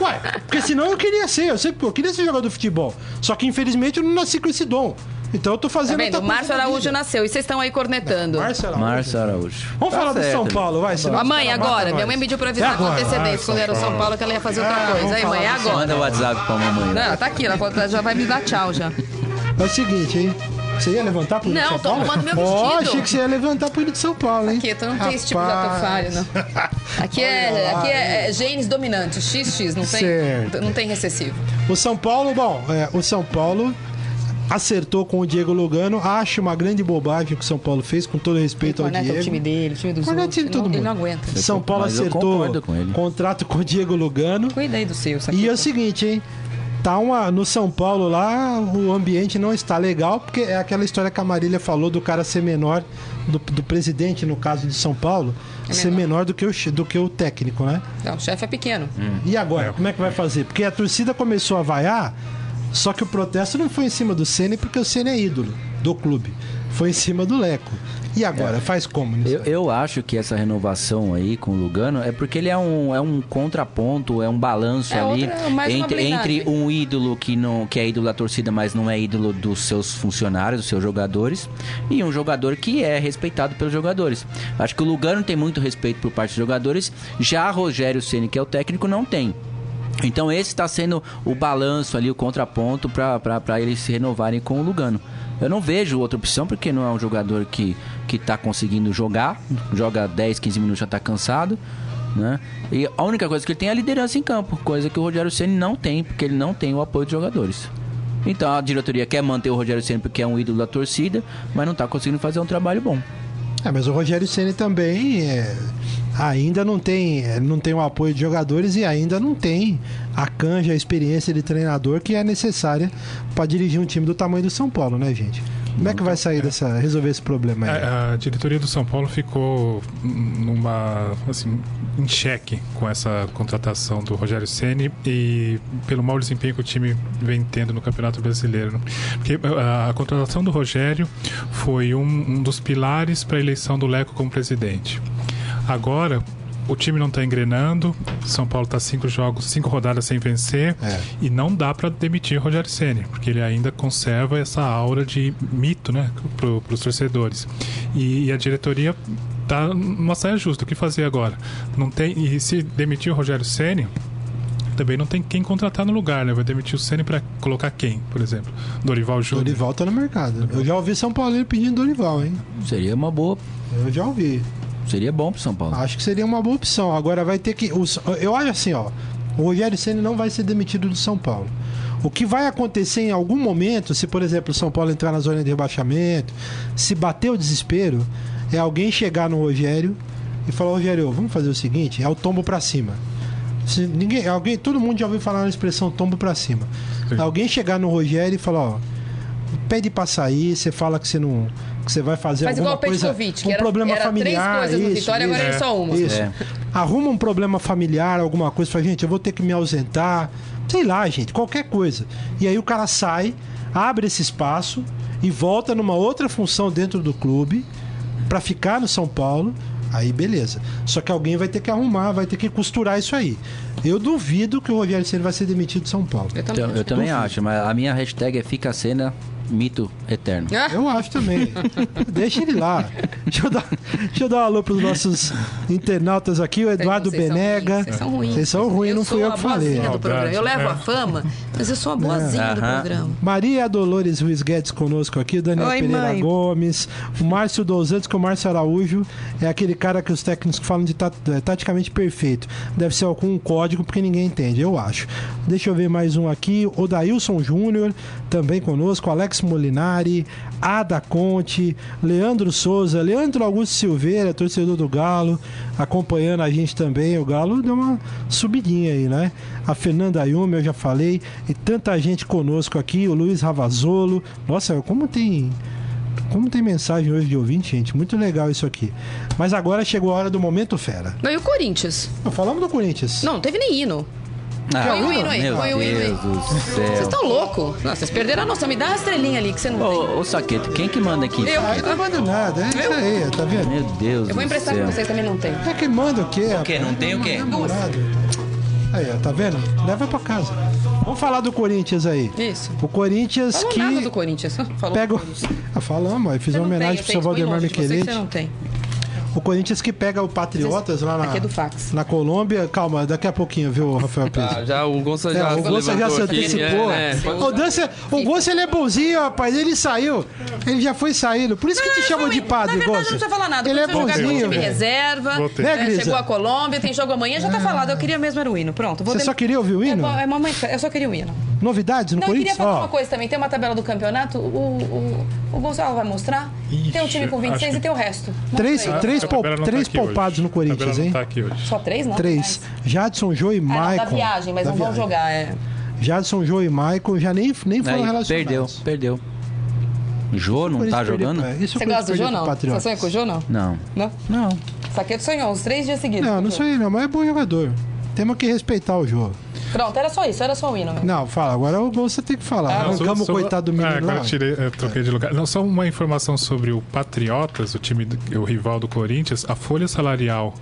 Ué, porque senão eu queria ser. Eu sempre eu queria ser jogador de futebol. Só que infelizmente eu não nasci com esse dom. Então eu tô
Tá
fazendo
vendo?
outra
O
coisa
Márcio Araújo nasceu e vocês estão aí cornetando.
Márcio Araújo.
Márcio Araújo.
Vamos
Tá
falar do
certo,
São
ele.
Paulo, vai. senão
A mãe, agora. Minha mãe pediu pra
É
avisar com
agora.
antecedência
Ah,
quando era o São Paulo que ela ia fazer outra
Ah,
coisa. Aí, mãe, é
do
agora.
Manda o WhatsApp pra mamãe.
Não,
lá.
ela tá aqui, ela falou- já vai me dar tchau já.
É o seguinte, hein? Você ia levantar pro
Não,
São
tô arrumando meu vestido.
achei que você ia levantar pro de São Paulo, hein?
Aqui, tu não tem esse tipo de
Rapaz.
atofalho, não. Aqui é, aqui é, é genes dominantes, XX, não tem,
Certo.
não tem recessivo.
O São Paulo, bom, é, o São Paulo acertou com o Diego Lugano. Acho uma grande bobagem o que o São Paulo fez, com todo respeito ao
é
Diego.
o time dele, o time dos
Corneta
outros.
time de todo
ele, não,
mundo.
ele não aguenta.
São Paulo
Mas
acertou
com ele.
contrato com o Diego Lugano.
Cuida aí do seu,
E é o seguinte, hein? Tá uma, no São Paulo lá, o ambiente não está legal, porque é aquela história que a Marília falou do cara ser menor, do, do presidente, no caso de São Paulo,
É
ser
menor.
menor do que, o, do que o técnico, né?
Não, o chefe é pequeno.
E agora, como é que vai fazer? Porque a torcida começou a vaiar, só que o protesto não foi em cima do Ceni, porque o Ceni é ídolo do clube. Foi em cima do Leco. E agora, faz como? nisso
Eu, eu acho que essa renovação aí com o Lugano é porque ele é um, é um contraponto, é um balanço
É
ali
outra-
entre, entre um ídolo que, não, que é ídolo da torcida, mas não é ídolo dos seus funcionários, dos seus jogadores, e um jogador que é respeitado pelos jogadores. Acho que o Lugano tem muito respeito por parte dos jogadores, já Rogério Ceni, que é o técnico, não tem. Então esse está sendo o balanço ali, o contraponto para eles se renovarem com o Lugano. Eu não vejo outra opção porque não é um jogador que que está conseguindo jogar, joga 10, 15 minutos já está cansado, né? E a única coisa que ele tem é a liderança em campo, coisa que o Rogério Ceni não tem, porque ele não tem o apoio dos jogadores. Então a diretoria quer manter o Rogério Ceni porque é um ídolo da torcida, mas não está conseguindo fazer um trabalho bom.
É, mas o Rogério Ceni também é, ainda não tem, é, não tem o apoio de jogadores e ainda não tem a canja, a experiência de treinador que é necessária para dirigir um time do tamanho do São Paulo, né, gente? Como é que vai sair dessa, resolver esse problema aí?
A, a diretoria do São Paulo ficou numa assim em xeque com essa contratação do Rogério Ceni e pelo mau desempenho que o time vem tendo no Campeonato Brasileiro. né? Porque a, a contratação do Rogério foi um, um dos pilares para a eleição do Leco como presidente. Agora o time não está engrenando, São Paulo está cinco jogos, cinco rodadas sem vencer
É.
e não dá para demitir o Rogério Ceni, porque ele ainda conserva essa aura de mito, né, para os torcedores. E, e a diretoria tá numa saia justa. O que fazer agora? Não tem e se demitir o Rogério Ceni também não tem quem contratar no lugar, né? Vai demitir o Ceni para colocar quem, por exemplo? Dorival Júnior.
Dorival tá no mercado. Eu já ouvi São Paulo pedindo Dorival, hein?
Seria uma boa.
Eu já ouvi.
Seria bom pro São Paulo.
Acho que seria uma boa opção. Agora vai ter que. os- eu acho assim, ó. O Rogério Ceni não vai ser demitido do São Paulo. O que vai acontecer em algum momento, se por exemplo o São Paulo entrar na zona de rebaixamento, se bater o desespero, é alguém chegar no Rogério e falar: Rogério, vamos fazer o seguinte: é o tombo pra cima. Se ninguém, alguém, todo mundo já ouviu falar na expressão tombo pra cima.
Sim.
Alguém chegar no Rogério e falar: ó, pede pra sair, você fala que você não. Que você vai fazer
Faz
alguma coisa,
Petkovic, que
um
era,
problema
era
familiar,
três coisas no
isso,
Vitória, agora
isso.
é só uma.
Isso.
É.
Arruma um problema familiar, alguma coisa, fala, gente, eu vou ter que me ausentar. Sei lá, gente, qualquer coisa. E aí o cara sai, abre esse espaço e volta numa outra função dentro do clube pra ficar no São Paulo. Aí beleza. Só que alguém vai ter que arrumar, vai ter que costurar isso aí. Eu duvido que o Rogério Ceni vai ser demitido de São Paulo.
Eu também.
Então, eu também acho, mas a minha hashtag é Fica a Cena Mito Eterno.
Ah,
Eu acho também. Deixa ele lá. Deixa eu dar, deixa eu dar um alô pros nossos internautas aqui, o Eduardo
vocês
Benega.
Vocês são ruins.
Vocês são ruins, não fui eu que falei.
do programa. Eu levo a
É.
fama, mas eu sou a boazinha do
Aham.
programa.
Maria Dolores Ruiz Guedes conosco aqui, Daniel
Oi,
Pereira
mãe.
Gomes, o Márcio dos Anjos, que é o Márcio Araújo é aquele cara que os técnicos falam de tat- é, taticamente perfeito. Deve ser algum código, porque ninguém entende, eu acho. Deixa eu ver mais um aqui, o Dailson Júnior, também conosco, Alex Molinari, Ada Conte, Leandro Souza, Leandro Augusto Silveira, torcedor do Galo, acompanhando a gente também. O Galo deu uma subidinha aí, né? A Fernanda Ayumi, eu já falei, e tanta gente conosco aqui, o Luiz Ravazolo. Nossa, como tem. Como tem mensagem hoje de ouvinte, gente? Muito legal isso aqui. Mas agora chegou a hora do momento fera.
Não, e o Corinthians?
Não, falamos do Corinthians.
Não, não teve nem hino.
Ah,
Põe o hino aí,
meu
põe o hino aí.
Deus do
Vocês estão loucos? Nossa, vocês perderam a noção. Me dá uma estrelinha ali que você não tem.
Ô, ô Saqueto, quem que manda aqui?
Eu.
Ah, não manda nada, é isso aí, tá vendo?
Meu Deus
Eu vou emprestar pra vocês também não tem.
É que manda o quê?
O quê? Não tem o quê?
Namorado. Aí, ó, tá vendo? Leva pra casa. Vamos falar do Corinthians aí.
Isso.
O Corinthians
Falou
que.
nada do Corinthians. [LAUGHS] Falou
pega
do
o...
Corinthians.
Ah, falamos, aí fiz
Você
uma
tem,
homenagem
eu
pro seu Valdemar
que
Micheletti.
Você não tem.
O Corinthians que pega o Patriotas lá na,
é do fax.
na Colômbia. Calma, daqui a pouquinho, viu, Rafael Pires?
Ah, já o Gonça
É,
já
o Gonça já se
aqui,
antecipou.
é, é.
O Gonça, o Gonça ele é bonzinho, rapaz. Ele saiu. Ele já foi saindo. Por isso que te
Não,
chamam
não,
de
Na
padre,
verdade,
Gonça.
não precisa falar nada.
Ele é bonzinho,
time reserva.
Né,
chegou a Colômbia, tem jogo amanhã, já tá falado. Eu queria mesmo era o hino. Pronto. Vou
Você só queria ouvir o
É,
hino?
é mamãe, eu só queria o hino.
Novidades no
Não, eu queria
Corinthians?
falar
Ó,
uma coisa também. Tem uma tabela do campeonato, o, o, o Gonçalo vai mostrar.
Ixi,
tem um time com 26
acho
e tem o resto. Mostra
Três-
aí.
três
A tabela não
três
aqui hoje.
poupados no
A tabela
Corinthians,
não
hein?
tá aqui hoje.
Só três, não?
três. Jadson, Jô e
Ah, não,
Maicon.
da viagem, mas
Da
não vão
viagem.
jogar. É.
Jadson, Jô e Maicon já nem, nem foram
Aí,
relacionados.
perdeu, perdeu. Jô não tá
perdeu-
jogando?
é, isso
Você gosta do
perdeu
Jô, não? Você sonha com o Jô, não?
Não.
Não?
Não.
Saqueto sonhou uns três dias seguidos.
Não,
com
não
Jô.
sei não, mas é bom jogador. Temos que respeitar o jogo.
Pronto, era só isso, era só o hino mesmo.
Não, fala, agora o Gonça tem que falar.
Ah,
Arrancamos o coitado do
Ah,
menino
eu tirei, eu troquei de lugar. Não, só uma informação sobre o Patriotas, o time, do- o rival do Corinthians. A folha salarial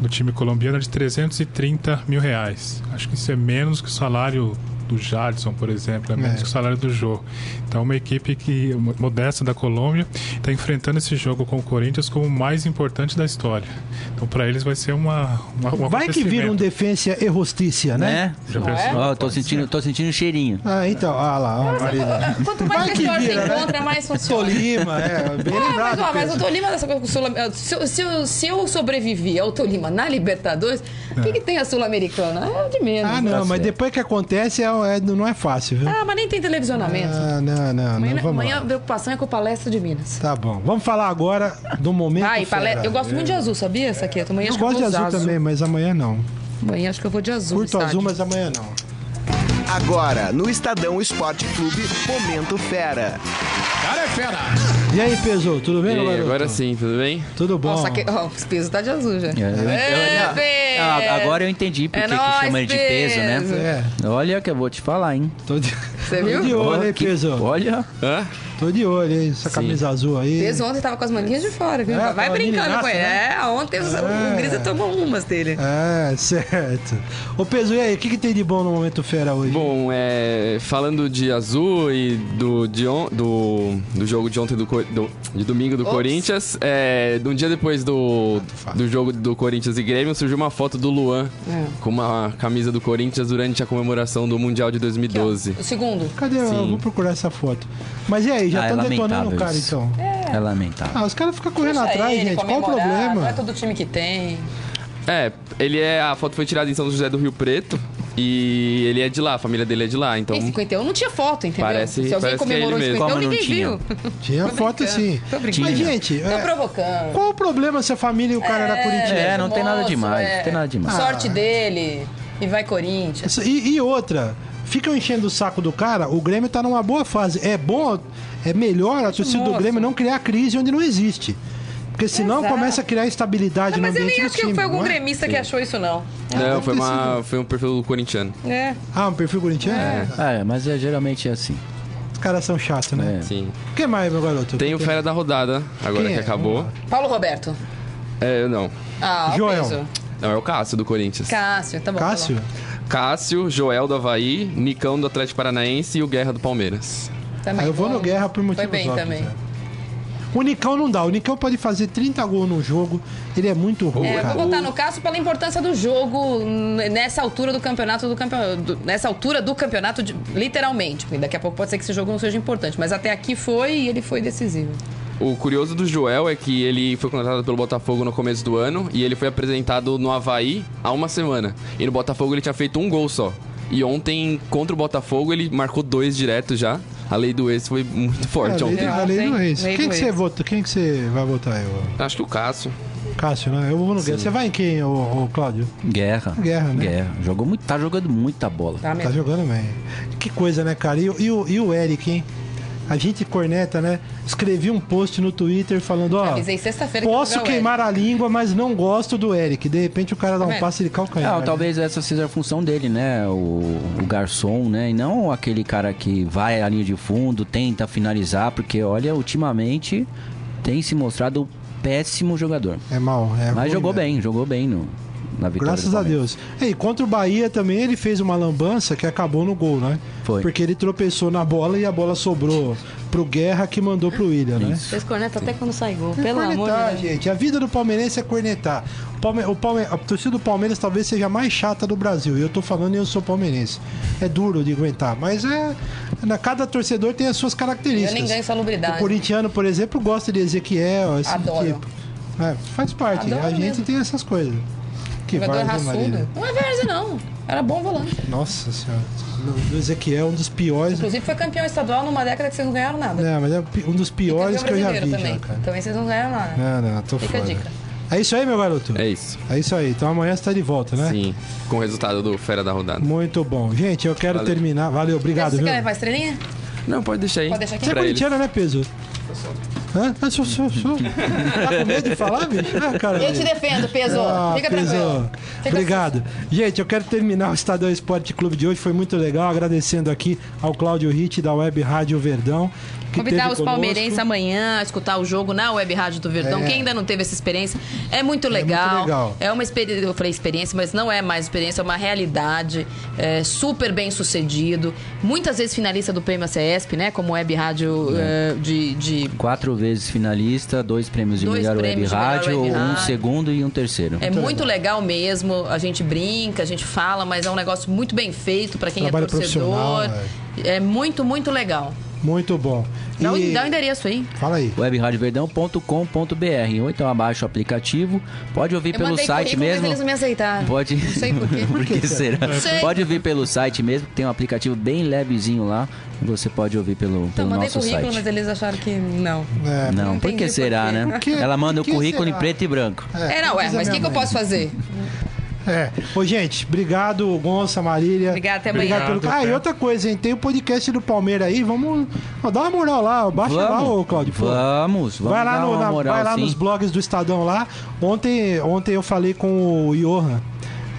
do time colombiano é de 330 mil reais. Acho que isso é menos que o salário do Jadson, por exemplo, é menos
É.
que o salário do Jô. Então, uma equipe que modesta da Colômbia está enfrentando esse jogo com o Corinthians como o mais importante da história. Então, para eles vai ser uma, uma um
Vai que vira um defensa e rostícia, né?
Né?
Já
é?
pensou?
Ó, tô sentindo, tô sentindo um cheirinho.
Ah, então, ah lá, ó, Marília.
Quanto mais
Vai que
pessoas
vira, né?
encontra, mais funciona.
Tolima, é, bem
Ah, mas,
lembrado.
ó, mas o Tolima, dessa coisa com o Sul- se, eu- se, se eu sobrevivi ao Tolima na Libertadores, o que, que tem a Sul-Americana? É de menos.
Ah,
né?
não, mas
certo.
depois que acontece, é, é- não é fácil, viu?
Ah, mas nem tem televisionamento.
Ah, não, não,
amanhã
não, vamos
amanhã a
lá.
preocupação é com a palestra de Minas.
Tá bom, vamos falar agora do momento
Ai, palestra. Eu gosto muito de azul, sabia, Saqueto? Amanhã
Eu
acho que eu
gosto de
usar
azul também, mas amanhã não.
Amanhã acho que eu vou de azul.
Curto
estádio.
azul, mas amanhã não.
Agora, no Estadão Esporte Clube, Momento Fera.
cara é fera.
E aí, Peso, tudo bem,
E agora sim, tudo bem?
Tudo bom?
Nossa, que... ó, os pesos tá de azul já.
É, eu- eu-
É,
agora eu entendi por
É
que
nóis,
chama ele de peso, né?
Pedro.
É,
Olha que eu vou te falar, hein?
tô de, [LAUGHS]
Você
tô de
viu?
olho, hein, Peso?
Olha,
Hã?
Tô de olho, hein? Essa camisa azul aí.
Peso ontem tava com as manguinhas de fora, viu?
É,
Vai brincando com ele.
né?
É, ontem o-
É.
o Grisa tomou umas dele.
É, certo. Ô, Peso, e aí, o que, que tem de bom no Momento Fera hoje?
Bom, é, falando de azul e do, de on- do, do jogo de ontem, do, do- de domingo do
Ops.
Corinthians, é, um dia depois do, do jogo do Corinthians e Grêmio, surgiu uma foto do Luan
É.
com uma camisa do Corinthians durante a comemoração do Mundial de 2012.
O segundo.
Cadê? Eu
Sim.
vou procurar essa foto. Mas e aí, já
Ah, é
estão detonando o cara,
isso.
então?
é lamentável.
Ah, os caras ficam correndo
Deixa
atrás,
ele
gente. Qual o
comemorar, Não é
problema?
todo time que tem.
É, ele é. A foto foi tirada em São José do Rio Preto e ele é de lá, a família dele é de lá, então.
Em 51 não tinha foto, entendeu?
Parece-
Se alguém
parece que é
comemorou
ele
em
mesmo.
51,
Como não
ninguém
tinha?
viu.
Tinha foto sim.
tô brincando.
Mas, gente,
Tô
é,
provocando.
qual o problema se a família e o cara era corintiano?
É, não tem nada demais,
é.
não tem nada demais.
Sorte dele. E vai Corinthians.
E, e outra, ficam enchendo o saco do cara, o Grêmio tá numa boa fase. É bom, é melhor a torcida do
moço.
Grêmio não criar crise onde não existe. Porque senão
Exato.
começa a criar instabilidade
Não,
no
mas eu
ambiente
nem
do
acho que foi algum
é?
gremista que achou isso, não.
Não,
deve
foi, uma, foi um perfil corintiano.
É.
Ah, um perfil corintiano?
É, mas é geralmente assim.
Os caras são chatos, né?
É.
Sim.
O que mais, meu garoto?
Tem o Fera da Rodada, agora
Quem
que
é?
acabou.
Paulo Roberto.
É, não.
Ah, o
Joel.
peso.
Não, é o Cássio do Corinthians.
Cássio, tá bom. tá
Cássio?
bom.
Cássio, Joel do Havaí, Nicão do Atlético Paranaense e o Guerra do Palmeiras.
Também
Ah, eu vou
bom.
no Guerra por motivos
Foi bem
óbvios,
também.
né? O Nicão não dá. O Nicão pode fazer 30 gols num jogo. Ele é muito ruim,
É, vou votar no Cássio pela importância do jogo nessa altura do campeonato do campeonato. Nessa altura do campeonato, de- literalmente. Porque daqui a pouco pode ser que esse jogo não seja importante. Mas até aqui foi e ele foi decisivo.
O curioso do Joel é que ele foi contratado pelo Botafogo no começo do ano e ele foi apresentado no Havaí há uma semana. E no Botafogo ele tinha feito um gol só. E ontem, contra o Botafogo, ele marcou dois direto já. A lei do ex foi muito forte
É,
ontem.
a lei do
Ontem,
ex.
lei
Quem
do
que você
ex.
vota? Quem que você vai votar aí? ô?
Acho que o Cássio.
Cássio, né? Eu vou no Guerra. Você vai em quem, ô Cláudio?
Guerra.
Guerra, né?
Guerra. Jogou muito, tá jogando muita bola.
Tá
Tá jogando bem. Que coisa, né, cara? E, o- e o, e o Eric, hein? A gente corneta, né? Escrevi um post no Twitter falando, ó.
Avisei sexta-feira que
Posso
o
queimar a língua, mas não gosto do Eric. De repente o cara dá um
Tá vendo?
passe de calcanhar.
Não,
né?
talvez essa seja a função dele, né? O, o garçom, né? E não aquele cara que vai à linha de fundo, tenta finalizar, porque olha, ultimamente tem se mostrado um péssimo jogador.
É mal. É
Mas
ruim,
jogou
né?
bem, jogou bem no, na vitória.
Graças
do
a. Deus. E contra o Bahia também ele fez uma lambança que acabou no gol, né?
Foi.
Porque ele tropeçou na bola e a bola sobrou pro Guerra que mandou pro William, né?
Vocês cornetam até quando sai gol.
É
Pelo amor
cornetar,
de Deus.
gente. A vida do palmeirense é cornetar. O Palme... O Palme... A torcida do Palmeiras talvez seja a mais chata do Brasil. E eu tô falando e eu sou palmeirense. É duro de aguentar, mas é. Na... Cada torcedor tem as suas características.
Eu nem ganho salubridade.
O corintiano, por exemplo, gosta de Ezequiel, esse
Adoro.
tipo. É, faz parte.
Adoro
a gente
mesmo.
tem essas coisas. Que
Jogador raçudo. Não é várzea, não. Era bom volante.
Nossa senhora. O Ezequiel é um dos piores.
Inclusive foi campeão estadual numa década que vocês não ganharam nada.
Não, mas é um dos piores que eu já vi,
também.
já, cara.
Também vocês não ganharam nada.
Não, não, tô
Fica a dica.
É isso aí, meu garoto?
É isso.
É isso aí. Então amanhã você tá de volta, né?
Sim. Com o resultado do Fera da Rodada.
Muito bom. Gente, eu quero
Valeu.
terminar. Valeu, obrigado,
Você
viu?
quer levar a estrelinha?
Não, pode deixar aí.
Pode deixar aqui?
Você é corintiano, né, Peso? Hã? Ah, sou. Tá com medo de falar, bicho? Ah, cara.
Eu te defendo, peso.
Ah,
Fica
Peso.
tranquilo. Fica
Obrigado. Gente, eu quero terminar o Estadão Esporte Clube de hoje. Foi muito legal. Agradecendo aqui ao Cláudio Ritt da Web Rádio Verdão. Que
Convidar os
conosco.
palmeirenses amanhã a escutar o jogo na Web Rádio do Verdão.
É.
Quem ainda não teve essa experiência, é muito
muito
legal.
legal.
É uma experiência, eu falei experiência, mas não é mais experiência, é uma realidade. É super bem sucedido. Muitas vezes finalista do prêmio CESP, né? Como Web Rádio eh, de, de
Quatro vezes finalista, dois prêmios de
Dois
melhor web
prêmios melhor
rádio,
web
um
rádio.
segundo e um terceiro.
É muito legal mesmo. A gente brinca, a gente fala, mas é um negócio muito bem feito para quem
Trabalho
é torcedor. É muito, muito legal.
Muito bom.
Dá, o-
E-
dá o endereço aí.
Fala aí.
webradioverdão.com.br ou então abaixa o aplicativo. Pode ouvir
Eu
pelo
mandei
site
currículo,
mesmo.
mas eles não me aceitaram.
Pode.
Não sei por quê. [LAUGHS]
Por que será?
Não sei.
Pode ouvir pelo site mesmo, que tem um aplicativo bem levezinho lá. Você pode ouvir pelo,
Então,
pelo
mandei
nosso
currículo,
site.
mas eles acharam que não.
É,
Não,
Não
por que será,
por
né? Ela manda o currículo
será?
em preto e branco.
É, não, ué,
diz a
mas o que, que eu posso fazer?
É. Ô, gente, obrigado, Gonça, Marília.
Obrigado, até amanhã.
Obrigado pelo... Ah, e outra coisa, hein? Tem o podcast do Palmeiras aí, vamos ó, dar uma moral lá, baixa lá, ô Claudio.
Vamos, vamos
Vai lá,
dar
no,
uma
na-
moral,
vai lá
sim.
nos blogs do Estadão lá. Ontem, ontem eu falei com o Johan.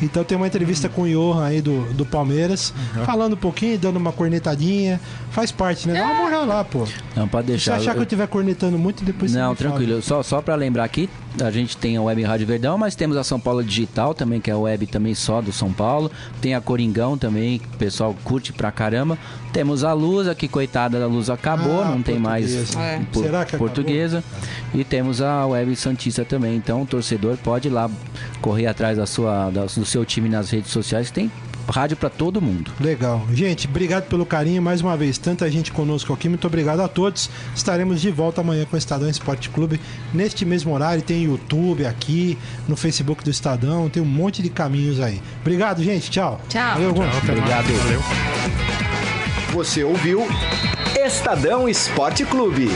Então tem uma entrevista com o Johan aí do, do Palmeiras, falando um pouquinho, dando uma cornetadinha. Faz parte, né? Dá uma moral lá, pô.
Não, pode
Se
deixar.
achar que eu estiver cornetando muito, depois você
Não,
fala.
tranquilo. Só, só para lembrar aqui, a gente tem a Web Rádio Verdão, mas temos a São Paulo Digital também, que é a web também só do São Paulo. Tem a Coringão também, que o pessoal curte pra caramba. Temos a Lusa, que coitada da Luz acabou,
Ah,
não tem mais
portuguesa.
É.
por-
Será que acabou?
portuguesa. E temos a Web Santista também. Então o torcedor pode ir lá correr atrás da sua, da- do seu time nas redes sociais, tem rádio pra todo mundo.
Legal. Gente, obrigado pelo carinho mais uma vez. Tanta gente conosco aqui. Muito obrigado a todos. Estaremos de volta amanhã com o Estadão Esporte Clube. Neste mesmo horário, tem YouTube aqui, no Facebook do Estadão. Tem um monte de caminhos aí. Obrigado, gente. Tchau.
Tchau.
Valeu,
mais.
Obrigado.
Valeu.
Você ouviu Estadão Esporte Clube.